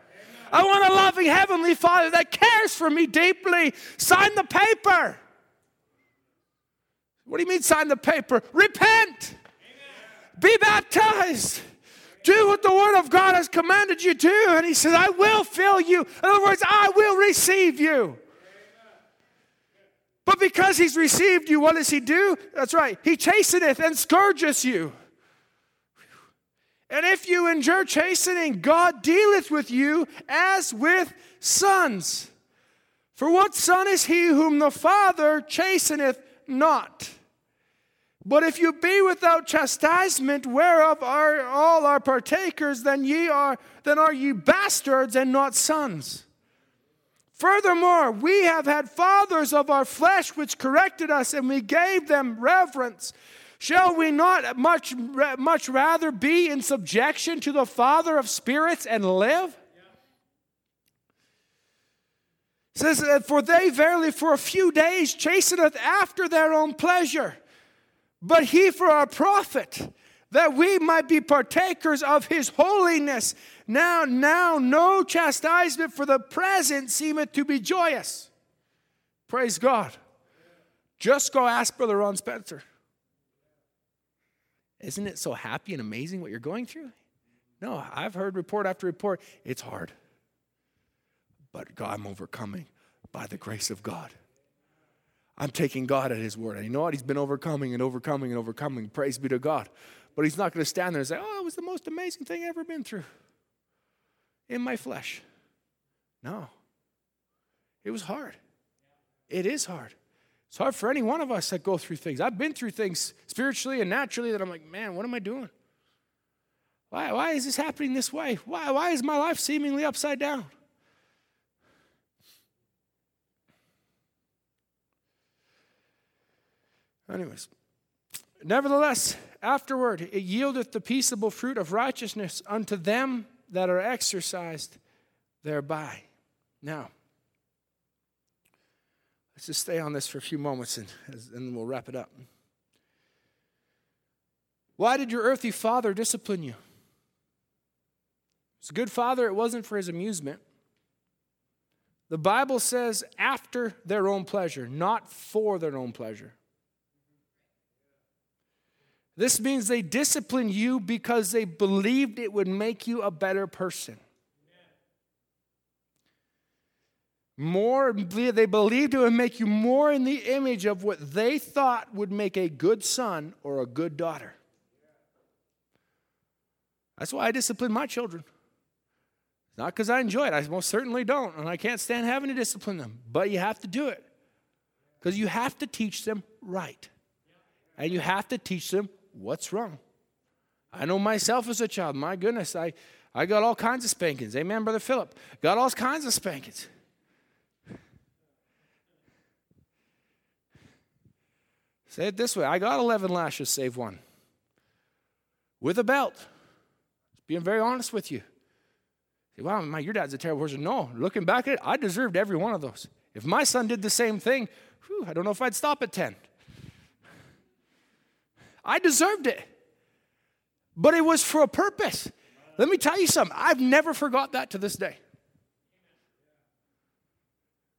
Speaker 1: I want a loving heavenly father that cares for me deeply. Sign the paper. What do you mean, sign the paper? Repent. Be baptized. Do what the Word of God has commanded you to. And He says, I will fill you. In other words, I will receive you. But because He's received you, what does He do? That's right. He chasteneth and scourges you. And if you endure chastening, God dealeth with you as with sons. For what son is he whom the Father chasteneth not? But if you be without chastisement, whereof are all are partakers, then ye are then are ye bastards and not sons. Furthermore, we have had fathers of our flesh which corrected us, and we gave them reverence. Shall we not much, much rather be in subjection to the Father of spirits and live? It says, For they verily for a few days chasteneth after their own pleasure, but he for our profit, that we might be partakers of his holiness. Now, now, no chastisement for the present seemeth to be joyous. Praise God. Just go ask Brother Ron Spencer. Isn't it so happy and amazing what you're going through? No, I've heard report after report. It's hard. But God, I'm overcoming by the grace of God. I'm taking God at His word. And you know what? He's been overcoming and overcoming and overcoming. Praise be to God. But He's not going to stand there and say, Oh, it was the most amazing thing I've ever been through in my flesh. No. It was hard. It is hard. It's hard for any one of us that go through things. I've been through things spiritually and naturally that I'm like, man, what am I doing? Why, why is this happening this way? Why, why is my life seemingly upside down? Anyways, nevertheless, afterward it yieldeth the peaceable fruit of righteousness unto them that are exercised thereby. Now, Let's just stay on this for a few moments and, and we'll wrap it up. Why did your earthly father discipline you? It's a good father, it wasn't for his amusement. The Bible says after their own pleasure, not for their own pleasure. This means they disciplined you because they believed it would make you a better person. More, they believed it would make you more in the image of what they thought would make a good son or a good daughter. That's why I discipline my children. Not because I enjoy it, I most certainly don't, and I can't stand having to discipline them, but you have to do it. Because you have to teach them right. And you have to teach them what's wrong. I know myself as a child, my goodness, I, I got all kinds of spankings. Amen, Brother Philip. Got all kinds of spankings. Say it this way I got 11 lashes, save one. With a belt. Just being very honest with you. Say, wow, my, your dad's a terrible person. No, looking back at it, I deserved every one of those. If my son did the same thing, whew, I don't know if I'd stop at 10. I deserved it. But it was for a purpose. Let me tell you something. I've never forgot that to this day.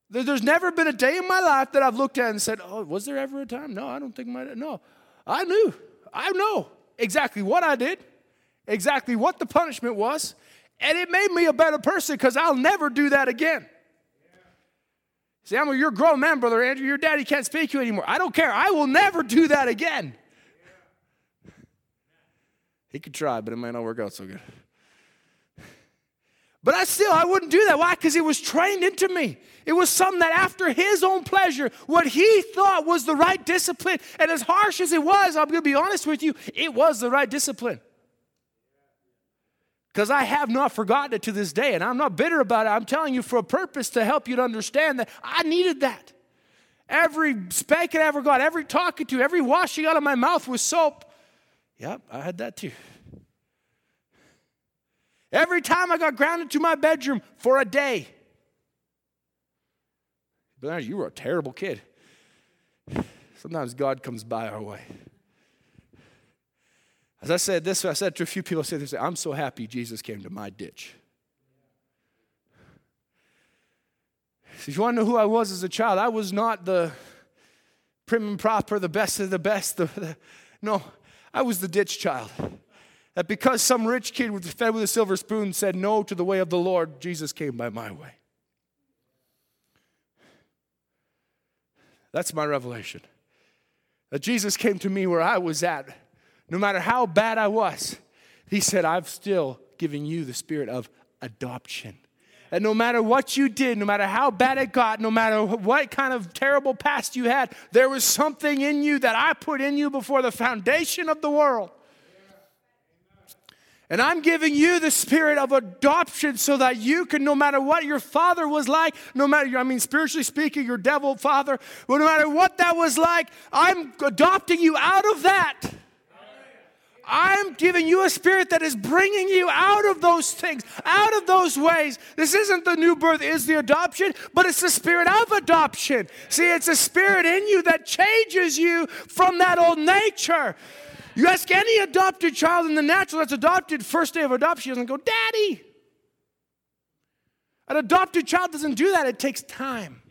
Speaker 1: There's never been a day in my life that I've looked at and said, Oh, was there ever a time? No, I don't think my, no. I knew. I know exactly what I did, exactly what the punishment was, and it made me a better person because I'll never do that again. See, I'm a, you're a grown man, Brother Andrew. Your daddy can't speak to you anymore. I don't care. I will never do that again. He could try, but it might not work out so good. But I still, I wouldn't do that. Why? Because it was trained into me. It was something that after his own pleasure, what he thought was the right discipline, and as harsh as it was, I'm going to be honest with you, it was the right discipline. Because I have not forgotten it to this day, and I'm not bitter about it. I'm telling you for a purpose to help you to understand that I needed that. Every spanking I ever got, every talking to, every washing out of my mouth with soap. Yep, I had that too. Every time I got grounded to my bedroom for a day. You were a terrible kid. Sometimes God comes by our way. As I said this, I said to a few people, I said this, I'm so happy Jesus came to my ditch. If you want to know who I was as a child, I was not the prim and proper, the best of the best. The, the, no, I was the ditch child. That because some rich kid was fed with a silver spoon said no to the way of the Lord, Jesus came by my way. That's my revelation. That Jesus came to me where I was at, no matter how bad I was. He said, I've still given you the spirit of adoption. No matter what you did, no matter how bad it got, no matter what kind of terrible past you had, there was something in you that I put in you before the foundation of the world. And I'm giving you the spirit of adoption so that you can, no matter what your father was like, no matter, I mean, spiritually speaking, your devil father, no matter what that was like, I'm adopting you out of that. I'm giving you a spirit that is bringing you out of those things, out of those ways. This isn't the new birth, is the adoption, but it's the spirit of adoption. See, it's a spirit in you that changes you from that old nature. You ask any adopted child in the natural that's adopted, first day of adoption, doesn't go, Daddy. An adopted child doesn't do that. It takes time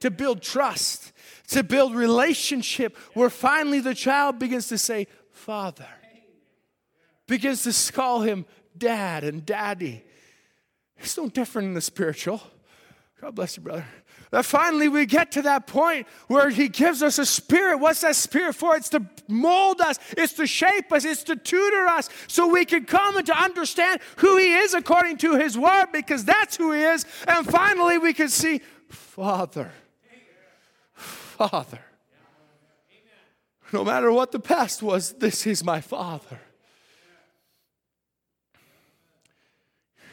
Speaker 1: to build trust, to build relationship, where finally the child begins to say, Father, begins to call him dad and daddy. It's no different in the spiritual. God bless you, brother. That finally we get to that point where He gives us a spirit. What's that spirit for? It's to mold us, it's to shape us, it's to tutor us so we can come and to understand who He is according to His Word because that's who He is. And finally we can see Father. Father. No matter what the past was, this is my Father.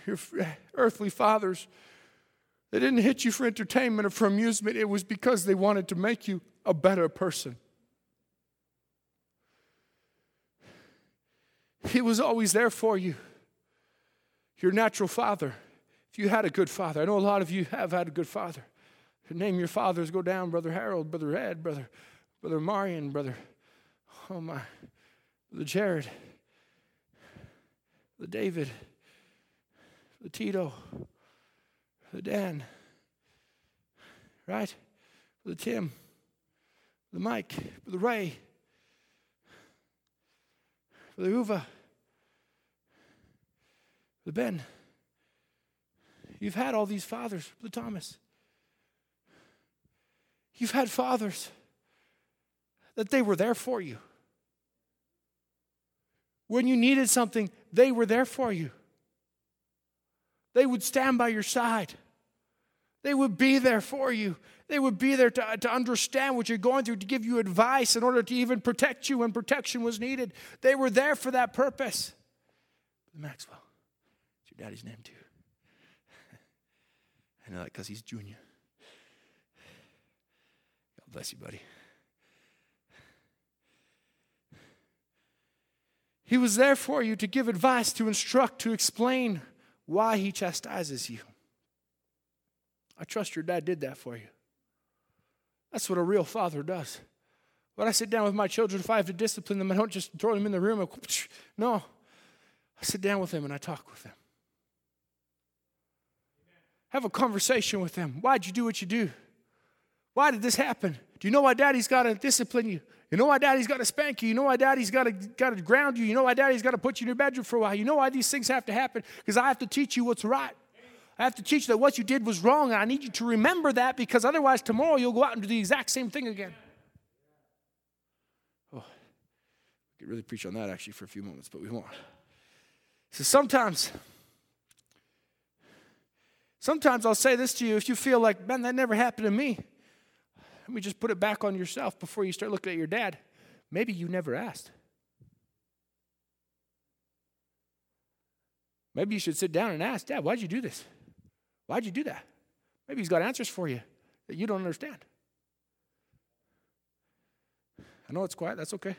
Speaker 1: Your earthly fathers they didn't hit you for entertainment or for amusement, it was because they wanted to make you a better person. He was always there for you. Your natural father. If you had a good father, I know a lot of you have had a good father. Name your fathers, go down, Brother Harold, Brother Ed, Brother, Brother Marion, Brother, oh my, Brother Jared, the David, the Tito, the Dan, right? The Tim, the Mike, the Ray, the Uva, the Ben. You've had all these fathers, the Thomas. You've had fathers that they were there for you. When you needed something, they were there for you. They would stand by your side. They would be there for you. They would be there to, to understand what you're going through, to give you advice in order to even protect you when protection was needed. They were there for that purpose. Maxwell, it's your daddy's name too. I know that because he's junior. God bless you, buddy. He was there for you to give advice, to instruct, to explain why he chastises you. I trust your dad did that for you. That's what a real father does. When I sit down with my children, if I have to discipline them, I don't just throw them in the room. And, no, I sit down with them and I talk with them. Have a conversation with them. Why'd you do what you do? Why did this happen? Do you know why daddy's got to discipline you? You know why daddy's got to spank you? You know why daddy's got to, got to ground you? You know why daddy's got to put you in your bedroom for a while? You know why these things have to happen? Because I have to teach you what's right. I have to teach you that what you did was wrong, and I need you to remember that because otherwise tomorrow you'll go out and do the exact same thing again. Oh, we could really preach on that actually for a few moments, but we won't. So sometimes, sometimes I'll say this to you if you feel like, man, that never happened to me. Let me just put it back on yourself before you start looking at your dad. Maybe you never asked. Maybe you should sit down and ask, Dad, why'd you do this? Why'd you do that? Maybe he's got answers for you that you don't understand. I know it's quiet, that's okay.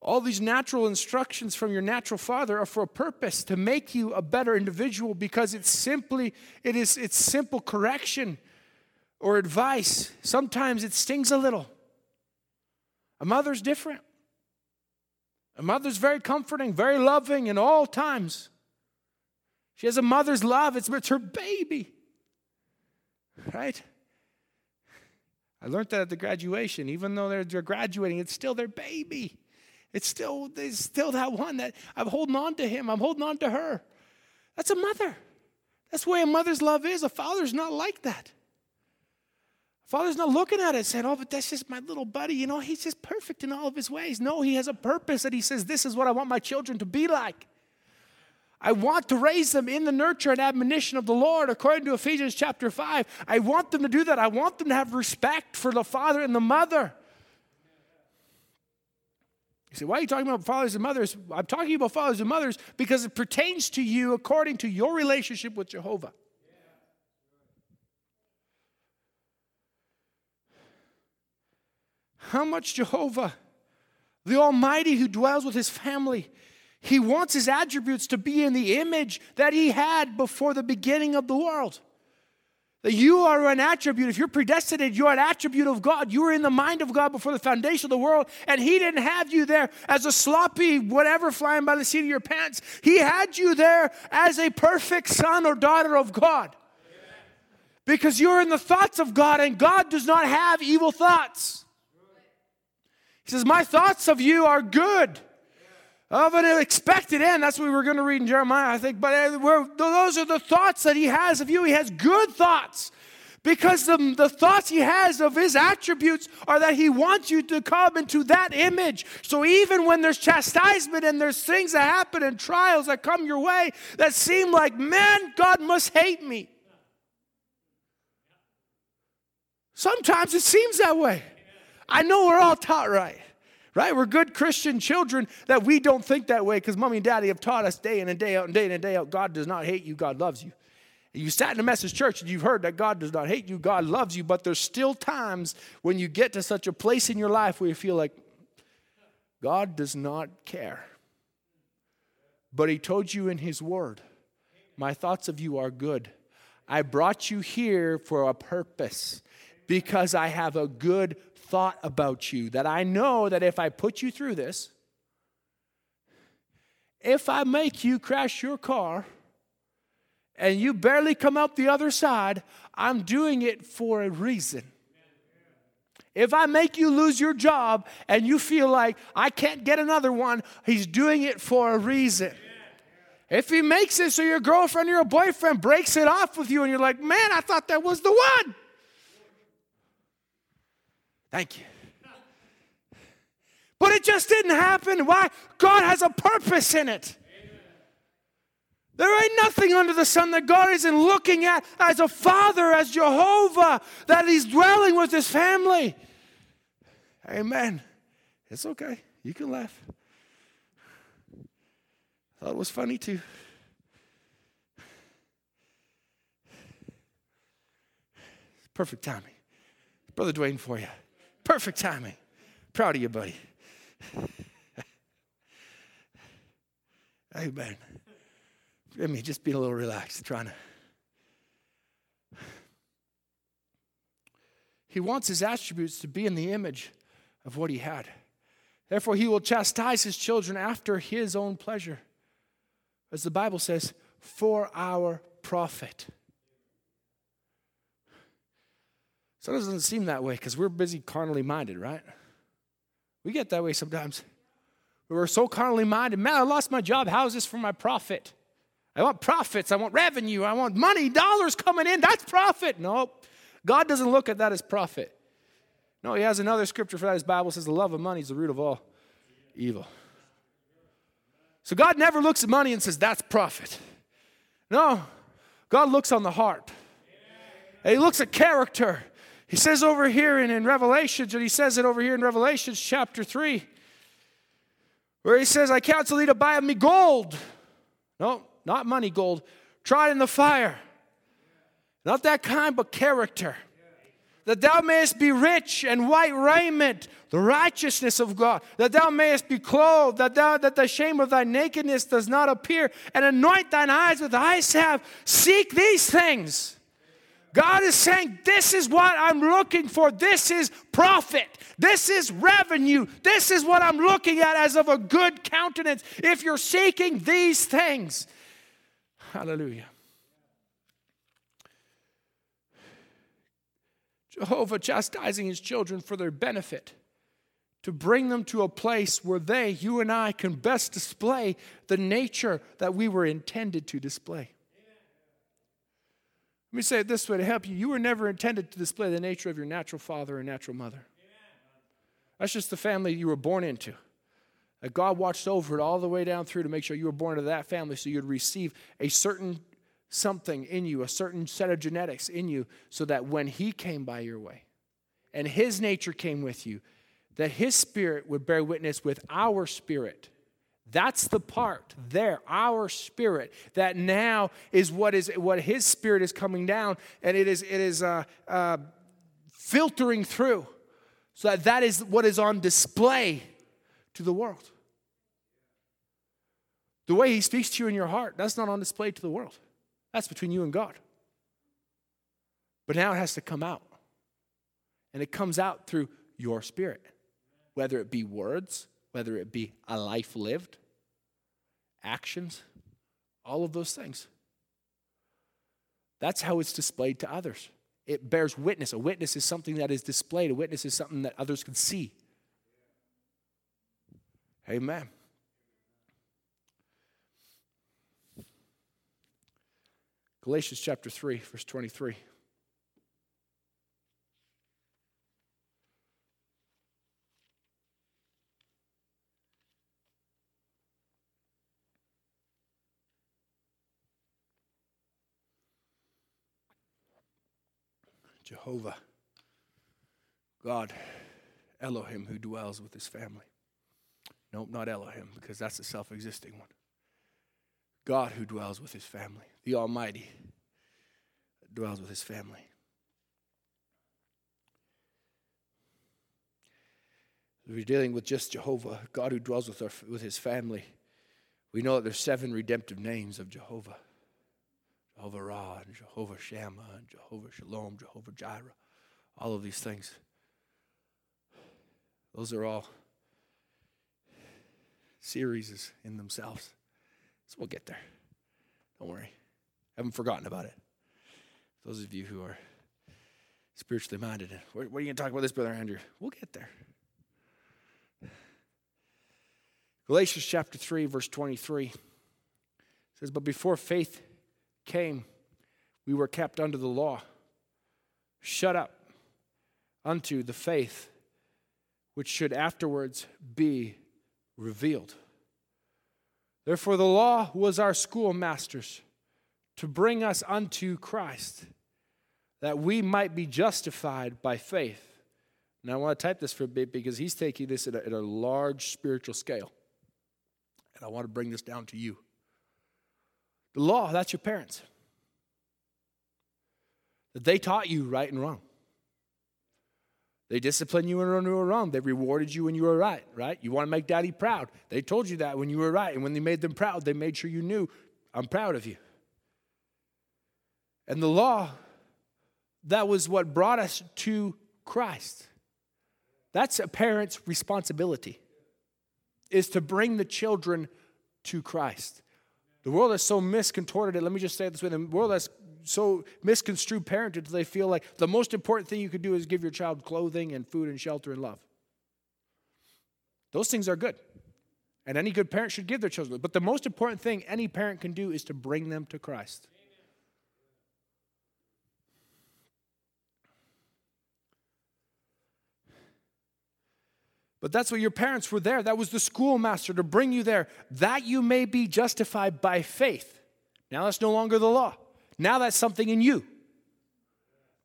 Speaker 1: All these natural instructions from your natural father are for a purpose to make you a better individual because it's simply it is it's simple correction or advice, sometimes it stings a little. A mother's different. A mother's very comforting, very loving in all times. She has a mother's love, it's, it's her baby. Right? I learned that at the graduation. Even though they're, they're graduating, it's still their baby. It's still, it's still that one that I'm holding on to him, I'm holding on to her. That's a mother. That's the way a mother's love is. A father's not like that. Father's not looking at it saying, oh, but that's just my little buddy. You know, he's just perfect in all of his ways. No, he has a purpose that he says, this is what I want my children to be like. I want to raise them in the nurture and admonition of the Lord, according to Ephesians chapter 5. I want them to do that. I want them to have respect for the father and the mother. You say, why are you talking about fathers and mothers? I'm talking about fathers and mothers because it pertains to you according to your relationship with Jehovah. How much Jehovah, the Almighty who dwells with his family, he wants his attributes to be in the image that he had before the beginning of the world. That you are an attribute. If you're predestinated, you're an attribute of God. You were in the mind of God before the foundation of the world, and He didn't have you there as a sloppy whatever flying by the seat of your pants. He had you there as a perfect son or daughter of God. Because you're in the thoughts of God, and God does not have evil thoughts. He says, My thoughts of you are good of an expected end. That's what we were going to read in Jeremiah, I think. But uh, those are the thoughts that he has of you. He has good thoughts because the, the thoughts he has of his attributes are that he wants you to come into that image. So even when there's chastisement and there's things that happen and trials that come your way that seem like, man, God must hate me. Sometimes it seems that way. I know we're all taught right right? We're good Christian children that we don't think that way because mommy and daddy have taught us day in and day out and day in and day out God does not hate you, God loves you. You sat in a message church and you've heard that God does not hate you, God loves you, but there's still times when you get to such a place in your life where you feel like God does not care. But He told you in His Word, My thoughts of you are good. I brought you here for a purpose because I have a good thought about you that I know that if I put you through this, if I make you crash your car and you barely come out the other side, I'm doing it for a reason. If I make you lose your job and you feel like I can't get another one, he's doing it for a reason. If he makes it so your girlfriend or your boyfriend breaks it off with you and you're like, man, I thought that was the one. Thank you. But it just didn't happen. Why? God has a purpose in it. There ain't nothing under the sun that God isn't looking at as a father, as Jehovah, that He's dwelling with His family. Amen. It's okay. You can laugh. Thought it was funny too. Perfect timing. Brother Dwayne for you. Perfect timing. Proud of you, buddy. Amen. Let me just be a little relaxed, trying to. He wants his attributes to be in the image of what he had. Therefore, he will chastise his children after his own pleasure. As the Bible says, for our profit. So it doesn't seem that way because we're busy carnally minded, right? We get that way sometimes. We're so carnally minded. Man, I lost my job. How is this for my profit? I want profits. I want revenue. I want money, dollars coming in. That's profit. No, God doesn't look at that as profit. No, He has another scripture for that. His Bible says the love of money is the root of all evil. So God never looks at money and says, that's profit. No, God looks on the heart. And He looks at character. He says over here in, in Revelations, and he says it over here in Revelations chapter 3, where he says, I counsel thee to buy of me gold. No, not money, gold. Tried in the fire. Not that kind, but character. That thou mayest be rich and white raiment, the righteousness of God. That thou mayest be clothed, that thou that the shame of thy nakedness does not appear, and anoint thine eyes with eye salve. Seek these things God is saying, This is what I'm looking for. This is profit. This is revenue. This is what I'm looking at as of a good countenance. If you're seeking these things, hallelujah. Jehovah chastising his children for their benefit, to bring them to a place where they, you and I, can best display the nature that we were intended to display. Let me say it this way to help you. You were never intended to display the nature of your natural father or natural mother. That's just the family you were born into. God watched over it all the way down through to make sure you were born into that family so you'd receive a certain something in you, a certain set of genetics in you, so that when He came by your way and His nature came with you, that His spirit would bear witness with our spirit. That's the part there, our spirit, that now is what is what His spirit is coming down, and it is it is uh, uh, filtering through, so that that is what is on display to the world. The way He speaks to you in your heart, that's not on display to the world. That's between you and God. But now it has to come out. And it comes out through your spirit, whether it be words, whether it be a life lived, actions, all of those things. That's how it's displayed to others. It bears witness. A witness is something that is displayed, a witness is something that others can see. Amen. Galatians chapter 3, verse 23. Jehovah, God, Elohim, who dwells with his family. Nope, not Elohim, because that's a self existing one. God who dwells with his family, the Almighty dwells with his family. We're dealing with just Jehovah, God who dwells with, our, with his family. We know that there's seven redemptive names of Jehovah. Jehovah Ra, and Jehovah Shammah, and Jehovah Shalom, Jehovah Jireh, all of these things. Those are all series in themselves. So we'll get there. Don't worry. I haven't forgotten about it. Those of you who are spiritually minded, what are you going to talk about this, Brother Andrew? We'll get there. Galatians chapter 3, verse 23 says, But before faith came, we were kept under the law, shut up unto the faith which should afterwards be revealed. Therefore, the law was our schoolmasters to bring us unto Christ, that we might be justified by faith. Now, I want to type this for a bit because he's taking this at a, at a large spiritual scale. And I want to bring this down to you. The law, that's your parents. That they taught you right and wrong. They disciplined you when you were wrong. They rewarded you when you were right, right? You want to make daddy proud. They told you that when you were right. And when they made them proud, they made sure you knew, I'm proud of you. And the law, that was what brought us to Christ. That's a parent's responsibility, is to bring the children to Christ. The world is so miscontorted. Let me just say it this way: the world has so misconstrued parented they feel like the most important thing you could do is give your child clothing and food and shelter and love. Those things are good. And any good parent should give their children. But the most important thing any parent can do is to bring them to Christ. But that's what your parents were there. That was the schoolmaster to bring you there, that you may be justified by faith. Now that's no longer the law. Now that's something in you.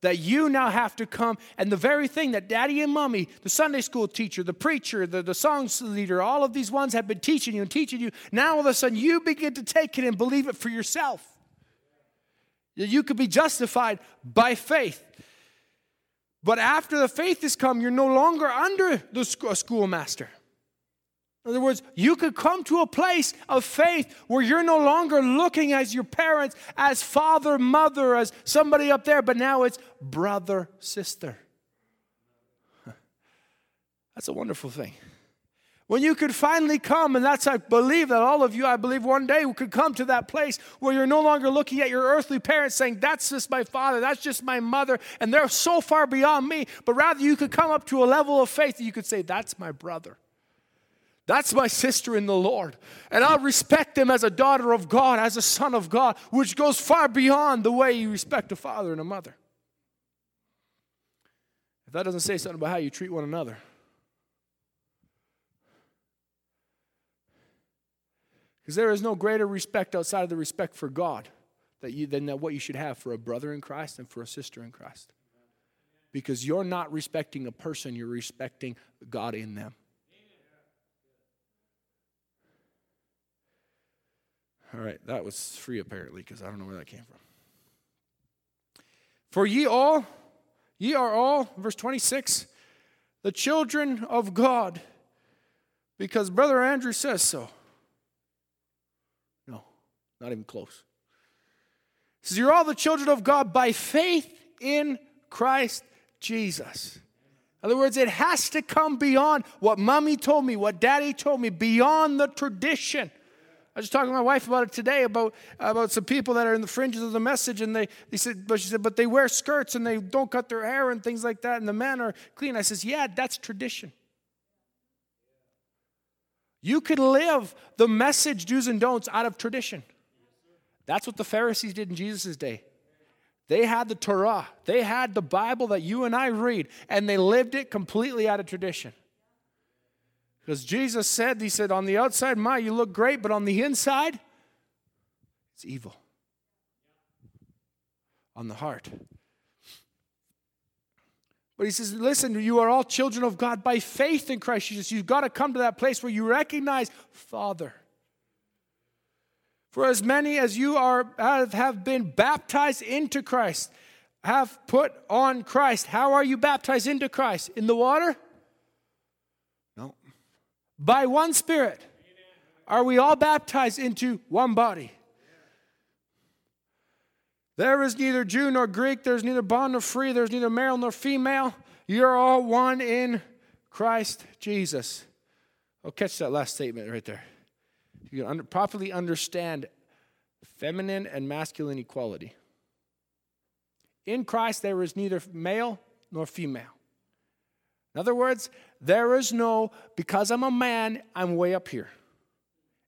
Speaker 1: That you now have to come, and the very thing that daddy and mommy, the Sunday school teacher, the preacher, the, the songs leader, all of these ones have been teaching you and teaching you, now all of a sudden you begin to take it and believe it for yourself. That you could be justified by faith. But after the faith has come, you're no longer under the schoolmaster. In other words, you could come to a place of faith where you're no longer looking as your parents, as father, mother, as somebody up there, but now it's brother, sister. That's a wonderful thing. When you could finally come, and that's, I believe that all of you, I believe one day could come to that place where you're no longer looking at your earthly parents saying, That's just my father, that's just my mother, and they're so far beyond me, but rather you could come up to a level of faith that you could say, That's my brother. That's my sister in the Lord. And I'll respect them as a daughter of God, as a son of God, which goes far beyond the way you respect a father and a mother. If that doesn't say something about how you treat one another, because there is no greater respect outside of the respect for God that you, than what you should have for a brother in Christ and for a sister in Christ. Because you're not respecting a person, you're respecting God in them. All right, that was free apparently, because I don't know where that came from. For ye all, ye are all, verse 26, the children of God, because Brother Andrew says so. No, not even close. He says, You're all the children of God by faith in Christ Jesus. In other words, it has to come beyond what mommy told me, what daddy told me, beyond the tradition. I was talking to my wife about it today about, about some people that are in the fringes of the message, and they, they said, but she said, but they wear skirts and they don't cut their hair and things like that, and the men are clean. I says, yeah, that's tradition. You can live the message do's and don'ts out of tradition. That's what the Pharisees did in Jesus' day. They had the Torah, they had the Bible that you and I read, and they lived it completely out of tradition. Because Jesus said, He said, on the outside, my, you look great, but on the inside, it's evil. On the heart. But he says, listen, you are all children of God by faith in Christ Jesus. You've got to come to that place where you recognize Father. For as many as you are have been baptized into Christ, have put on Christ. How are you baptized into Christ? In the water? No. By one Spirit are we all baptized into one body. There is neither Jew nor Greek, there's neither bond nor free, there's neither male nor female. You're all one in Christ Jesus. Oh, catch that last statement right there. You can under, properly understand feminine and masculine equality. In Christ, there is neither male nor female. In other words, there is no, because I'm a man, I'm way up here.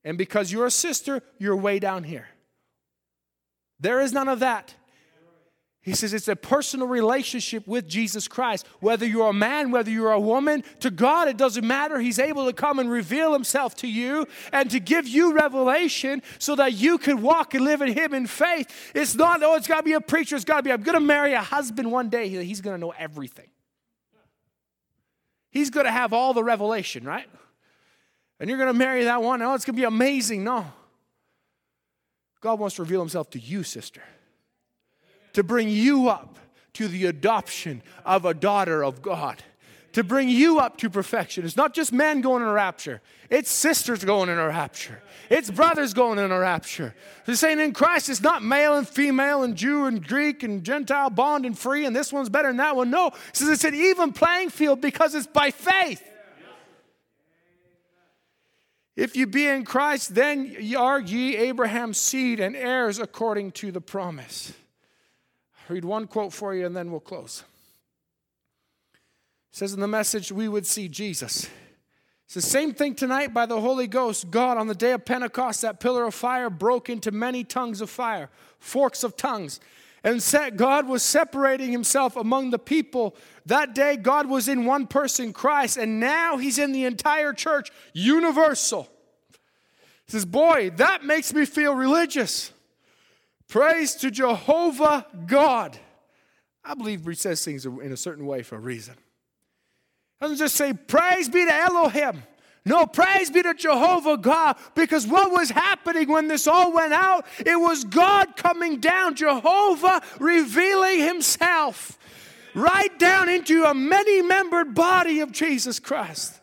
Speaker 1: And because you're a sister, you're way down here. There is none of that. He says it's a personal relationship with Jesus Christ. Whether you're a man, whether you're a woman, to God it doesn't matter. He's able to come and reveal himself to you and to give you revelation so that you can walk and live in him in faith. It's not, oh, it's got to be a preacher. It's got to be, I'm going to marry a husband one day. He's going to know everything. He's going to have all the revelation, right? And you're going to marry that one. Oh, it's going to be amazing. No. God wants to reveal himself to you, sister, to bring you up to the adoption of a daughter of God to bring you up to perfection. It's not just men going in a rapture, it's sisters going in a rapture, it's brothers going in a rapture. He's saying in Christ, it's not male and female and Jew and Greek and Gentile, bond and free, and this one's better than that one. No, he says it's an even playing field because it's by faith. If you be in Christ, then are ye Abraham's seed and heirs according to the promise. Read one quote for you and then we'll close says in the message, we would see Jesus. It's the same thing tonight by the Holy Ghost. God, on the day of Pentecost, that pillar of fire broke into many tongues of fire, forks of tongues. And set, God was separating himself among the people. That day, God was in one person, Christ, and now he's in the entire church, universal. He says, Boy, that makes me feel religious. Praise to Jehovah God. I believe he says things in a certain way for a reason. Doesn't just say, Praise be to Elohim. No, praise be to Jehovah God, because what was happening when this all went out, it was God coming down, Jehovah revealing himself right down into a many membered body of Jesus Christ.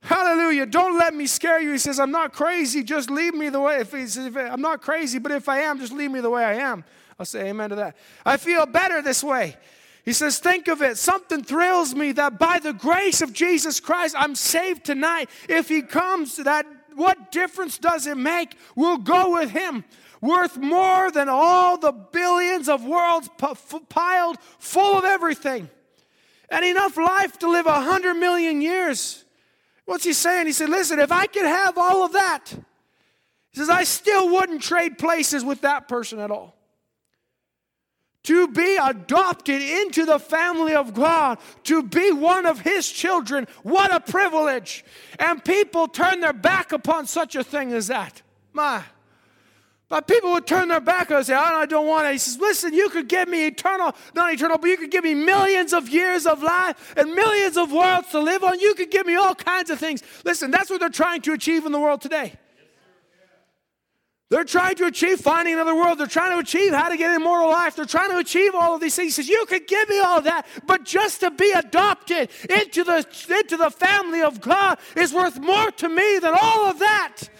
Speaker 1: Hallelujah. Don't let me scare you. He says, I'm not crazy. Just leave me the way. If, he says, if I'm not crazy, but if I am, just leave me the way I am. I'll say amen to that. I feel better this way. He says, Think of it. Something thrills me that by the grace of Jesus Christ, I'm saved tonight. If He comes, that what difference does it make? We'll go with Him. Worth more than all the billions of worlds piled full of everything. And enough life to live a hundred million years. What's he saying? He said, Listen, if I could have all of that, he says, I still wouldn't trade places with that person at all. To be adopted into the family of God, to be one of His children, what a privilege. And people turn their back upon such a thing as that. My. But people would turn their back and say, I don't want it. He says, Listen, you could give me eternal, not eternal, but you could give me millions of years of life and millions of worlds to live on. You could give me all kinds of things. Listen, that's what they're trying to achieve in the world today. They're trying to achieve finding another world. They're trying to achieve how to get immortal life. They're trying to achieve all of these things. He says, You could give me all that, but just to be adopted into the, into the family of God is worth more to me than all of that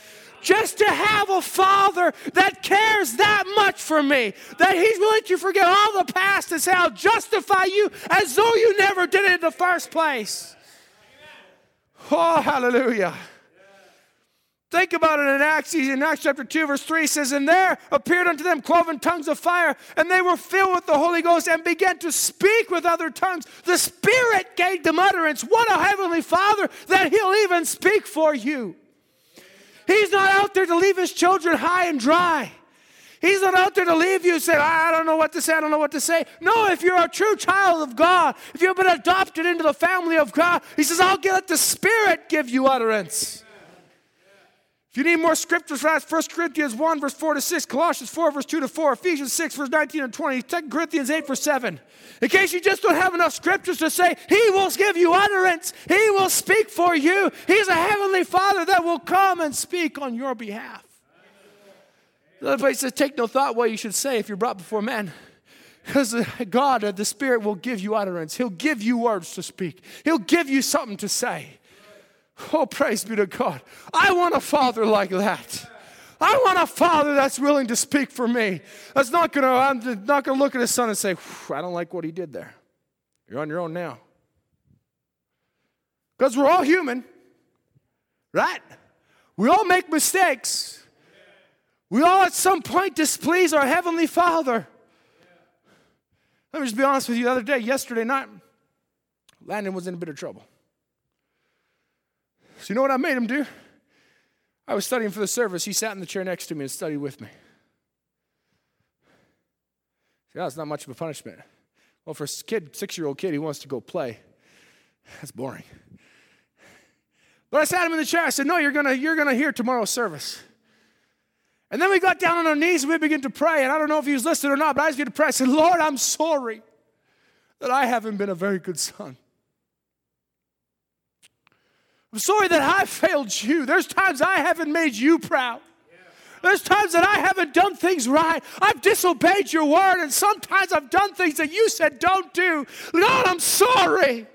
Speaker 1: just to have a father that cares that much for me, that he's willing to forget all the past and say, I'll justify you as though you never did it in the first place. Oh, hallelujah. Think about it in Acts, in Acts chapter 2, verse 3 says, And there appeared unto them cloven tongues of fire, and they were filled with the Holy Ghost and began to speak with other tongues. The Spirit gave them utterance. What a heavenly Father that He'll even speak for you. He's not out there to leave his children high and dry. He's not out there to leave you and say, I don't know what to say, I don't know what to say. No, if you're a true child of God, if you've been adopted into the family of God, he says, I'll let the Spirit give you utterance. If you need more scriptures for that, 1 Corinthians 1, verse 4 to 6, Colossians 4, verse 2 to 4, Ephesians 6, verse 19 and 20, 2 Corinthians 8, verse 7. In case you just don't have enough scriptures to say, He will give you utterance, He will speak for you. He's a heavenly Father that will come and speak on your behalf. Another place says, Take no thought what you should say if you're brought before men. Because uh, God, uh, the Spirit, will give you utterance. He'll give you words to speak, He'll give you something to say. Oh, praise be to God. I want a father like that. I want a father that's willing to speak for me. That's not gonna, I'm not gonna look at his son and say, I don't like what he did there. You're on your own now. Because we're all human, right? We all make mistakes. We all at some point displease our Heavenly Father. Let me just be honest with you. The other day, yesterday night, Landon was in a bit of trouble. So, you know what I made him do? I was studying for the service. He sat in the chair next to me and studied with me. See, that's not much of a punishment. Well, for a kid, six-year-old kid, he wants to go play. That's boring. But I sat him in the chair. I said, "No, you're gonna you're gonna hear tomorrow's service." And then we got down on our knees and we began to pray. And I don't know if he was listening or not, but I just began to pray. I said, "Lord, I'm sorry that I haven't been a very good son." I'm sorry that I failed you. There's times I haven't made you proud. There's times that I haven't done things right. I've disobeyed your word, and sometimes I've done things that you said don't do. Lord, I'm sorry.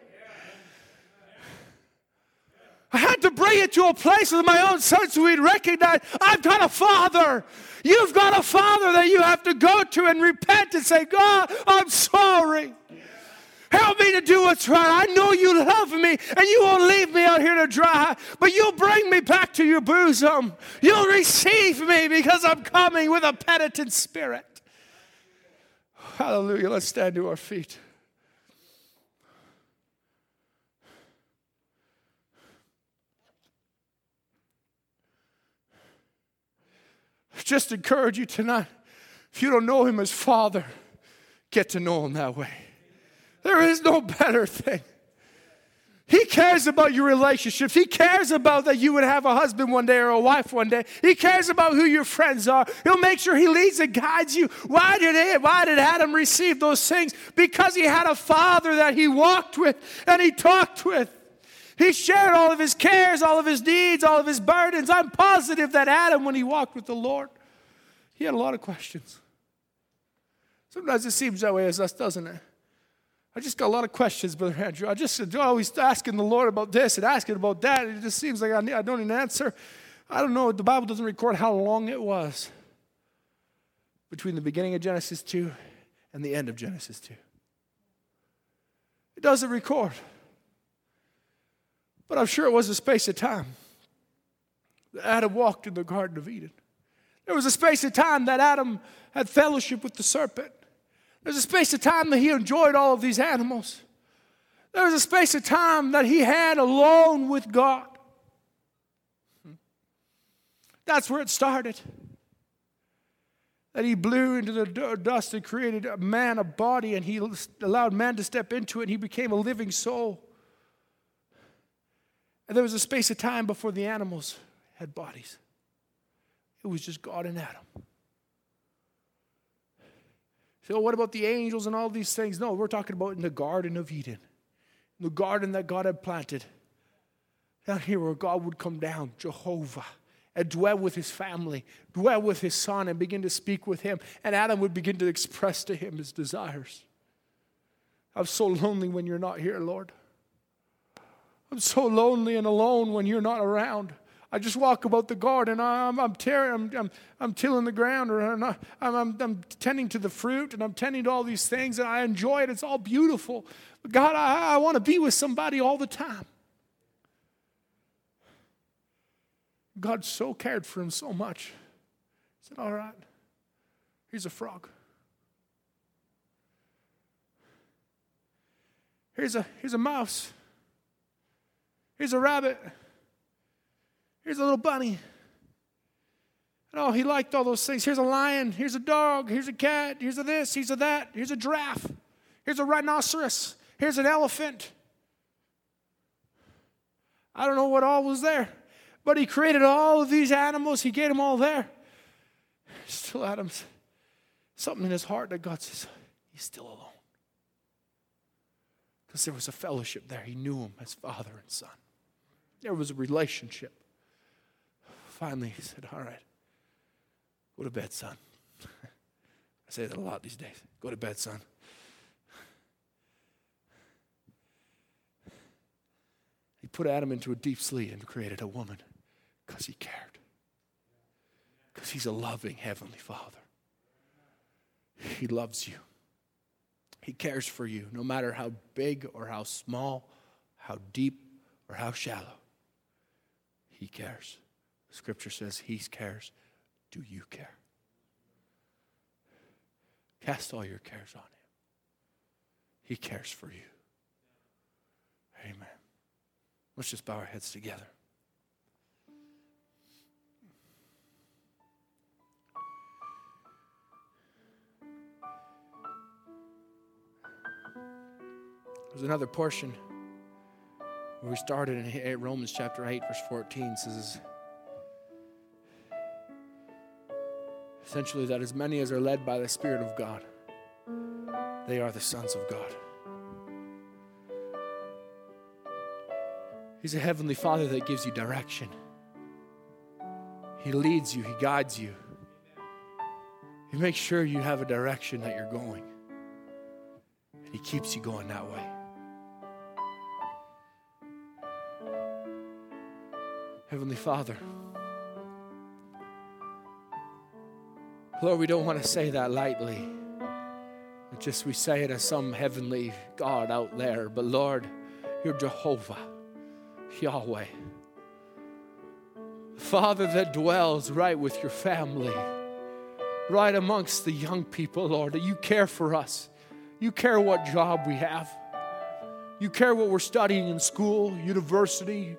Speaker 1: I had to bring it to a place with my own son so we'd recognize I've got a father. You've got a father that you have to go to and repent and say, God, I'm sorry. Help me to do what's right. I know you love me and you won't leave me out here to dry, but you'll bring me back to your bosom. You'll receive me because I'm coming with a penitent spirit. Hallelujah. Let's stand to our feet. Just encourage you tonight. If you don't know him as Father, get to know him that way. There is no better thing. He cares about your relationships. He cares about that you would have a husband one day or a wife one day. He cares about who your friends are. He'll make sure he leads and guides you. Why did it, why did Adam receive those things? Because he had a father that he walked with and he talked with. He shared all of his cares, all of his needs, all of his burdens. I'm positive that Adam, when he walked with the Lord, he had a lot of questions. Sometimes it seems that way as us, doesn't it? I just got a lot of questions, Brother Andrew. I just always asking the Lord about this and asking about that. It just seems like I, need, I don't need an answer. I don't know. The Bible doesn't record how long it was between the beginning of Genesis 2 and the end of Genesis 2. It doesn't record. But I'm sure it was a space of time that Adam walked in the Garden of Eden. There was a space of time that Adam had fellowship with the serpent. There's a space of time that he enjoyed all of these animals. There was a space of time that he had alone with God. That's where it started. That he blew into the dust and created a man a body, and he allowed man to step into it, and he became a living soul. And there was a space of time before the animals had bodies. It was just God and Adam. So, what about the angels and all these things? No, we're talking about in the Garden of Eden, the garden that God had planted. Down here where God would come down, Jehovah, and dwell with his family, dwell with his son, and begin to speak with him. And Adam would begin to express to him his desires. I'm so lonely when you're not here, Lord. I'm so lonely and alone when you're not around. I just walk about the garden. I'm, I'm, tearing, I'm, I'm, I'm tilling the ground, or I'm, I'm, I'm, tending to the fruit, and I'm tending to all these things, and I enjoy it. It's all beautiful. But God, I, I want to be with somebody all the time. God so cared for him so much. He said, All right, here's a frog. Here's a, here's a mouse. Here's a rabbit. Here's a little bunny. And oh, he liked all those things. Here's a lion. Here's a dog. Here's a cat. Here's a this. Here's a that. Here's a giraffe. Here's a rhinoceros. Here's an elephant. I don't know what all was there, but he created all of these animals. He gave them all there. Still, Adam's something in his heart that God says, he's still alone. Because there was a fellowship there. He knew him as father and son. There was a relationship. Finally, he said, All right, go to bed, son. I say that a lot these days. Go to bed, son. He put Adam into a deep sleep and created a woman because he cared. Because he's a loving Heavenly Father. He loves you. He cares for you, no matter how big or how small, how deep or how shallow. He cares. Scripture says He cares. Do you care? Cast all your cares on Him. He cares for you. Amen. Let's just bow our heads together. There's another portion where we started in Romans chapter 8, verse 14 says, essentially, that as many as are led by the Spirit of God, they are the sons of God. He's a heavenly Father that gives you direction. He leads you, He guides you. He makes sure you have a direction that you're going. And He keeps you going that way. Heavenly Father, Lord, we don't want to say that lightly. Just we say it as some heavenly God out there. But Lord, you're Jehovah, Yahweh. Father that dwells right with your family, right amongst the young people, Lord, that you care for us. You care what job we have. You care what we're studying in school, university,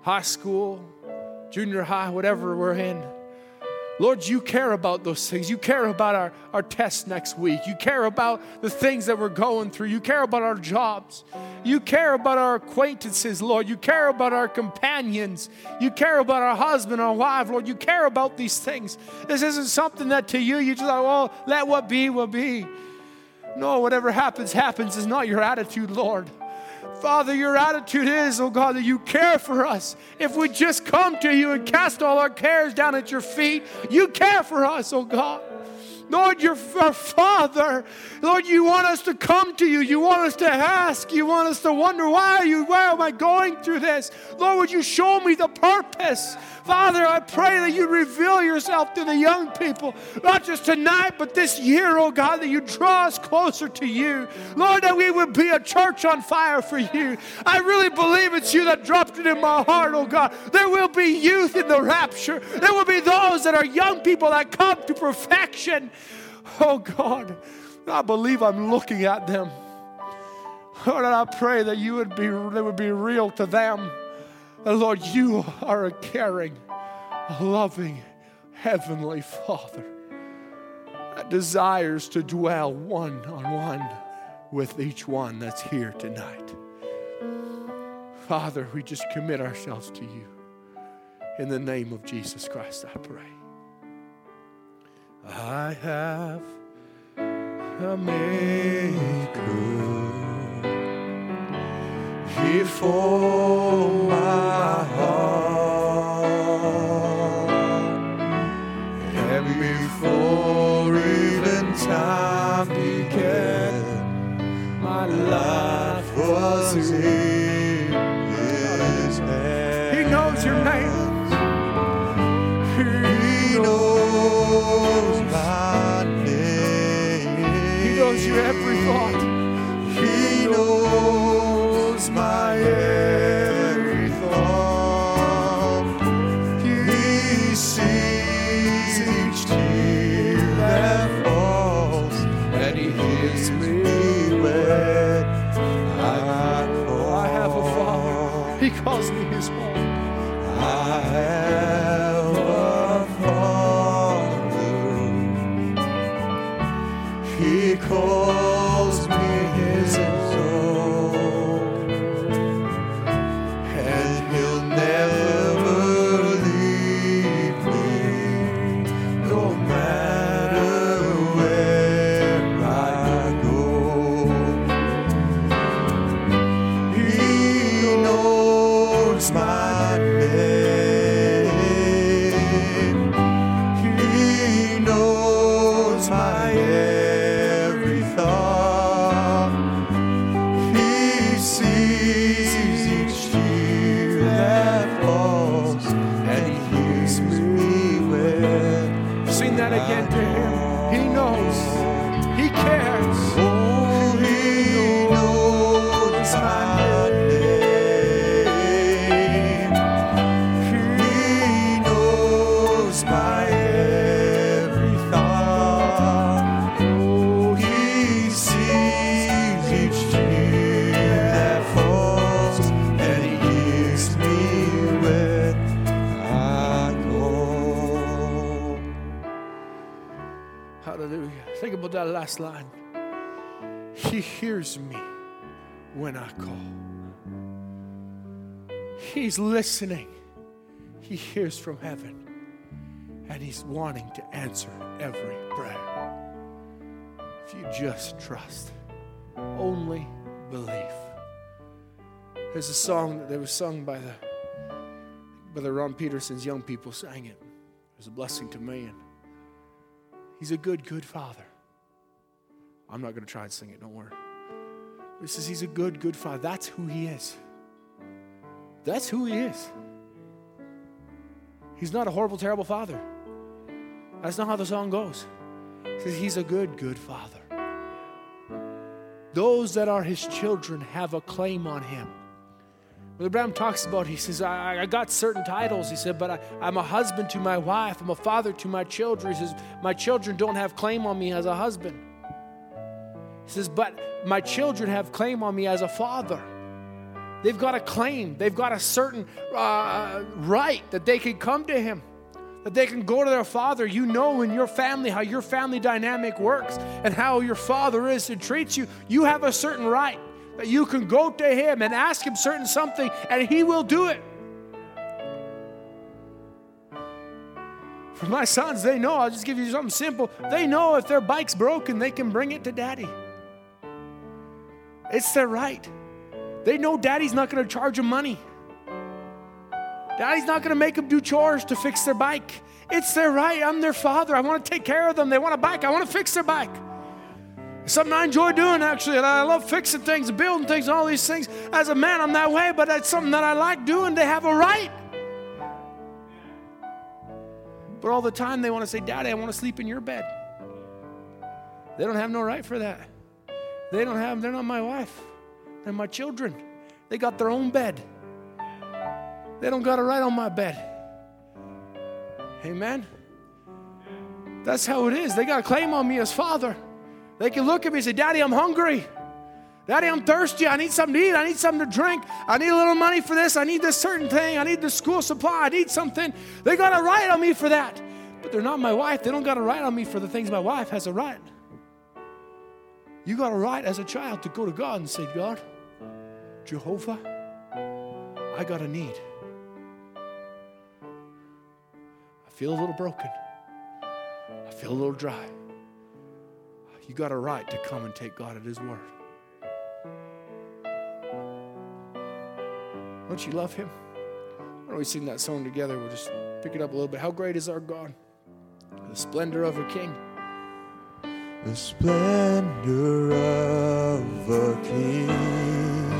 Speaker 1: high school, junior high, whatever we're in. Lord, you care about those things. You care about our, our test next week. You care about the things that we're going through. You care about our jobs. You care about our acquaintances, Lord. You care about our companions. You care about our husband, our wife, Lord. You care about these things. This isn't something that to you, you just like, well, let what be, will be. No, whatever happens, happens is not your attitude, Lord. Father, your attitude is, oh God, that you care for us. If we just come to you and cast all our cares down at your feet, you care for us, oh God. Lord, you're our Father. Lord, you want us to come to you. You want us to ask. You want us to wonder, why are you, why am I going through this? Lord, would you show me the purpose? Father, I pray that you reveal yourself to the young people, not just tonight, but this year, oh God, that you draw us closer to you. Lord, that we would be a church on fire for you. I really believe it's you that dropped it in my heart, oh God. There will be youth in the rapture. There will be those that are young people that come to perfection. Oh God, I believe I'm looking at them. Lord, I pray that you would be, they would be real to them. And Lord, you are a caring, loving Heavenly Father that desires to dwell one on one with each one that's here tonight. Father, we just commit ourselves to you. In the name of Jesus Christ, I pray. I have a maker before my heart. And before even time began my life was in his hands. He knows your name. He knows knows your every thought he knows my every thought. He sees each tear that falls, and He hears me when I call. I have a father. He calls me His own. I have last line. He hears me when I call. He's listening. He hears from heaven. And He's wanting to answer every prayer. If you just trust, only believe. There's a song that was sung by the Brother Ron Peterson's young people sang it. It was a blessing to me. And he's a good, good father. I'm not going to try and sing it, don't worry. He says he's a good, good father. That's who he is. That's who he is. He's not a horrible, terrible father. That's not how the song goes. He says he's a good, good father. Those that are his children have a claim on him. Brother Branham talks about, he says, I, I got certain titles. He said, but I, I'm a husband to my wife. I'm a father to my children. He says, my children don't have claim on me as a husband. He says, but my children have claim on me as a father. They've got a claim. They've got a certain uh, right that they can come to him, that they can go to their father. You know in your family how your family dynamic works and how your father is and treats you. You have a certain right that you can go to him and ask him certain something and he will do it. For my sons, they know, I'll just give you something simple. They know if their bike's broken, they can bring it to daddy. It's their right. They know daddy's not going to charge them money. Daddy's not going to make them do chores to fix their bike. It's their right. I'm their father. I want to take care of them. They want a bike. I want to fix their bike. It's something I enjoy doing actually. I love fixing things, building things, and all these things. As a man, I'm that way, but it's something that I like doing. They have a right. But all the time they want to say, Daddy, I want to sleep in your bed. They don't have no right for that. They don't have, they're not my wife. They're my children. They got their own bed. They don't got a right on my bed. Amen. That's how it is. They got a claim on me as father. They can look at me and say, Daddy, I'm hungry. Daddy, I'm thirsty. I need something to eat. I need something to drink. I need a little money for this. I need this certain thing. I need the school supply. I need something. They got a right on me for that. But they're not my wife. They don't got a right on me for the things my wife has a right. You got a right as a child to go to God and say, God, Jehovah, I got a need. I feel a little broken. I feel a little dry. You got a right to come and take God at His word. Don't you love Him? Why don't we sing that song together? We'll just pick it up a little bit. How great is our God? The splendor of a king.
Speaker 2: The splendor of a king.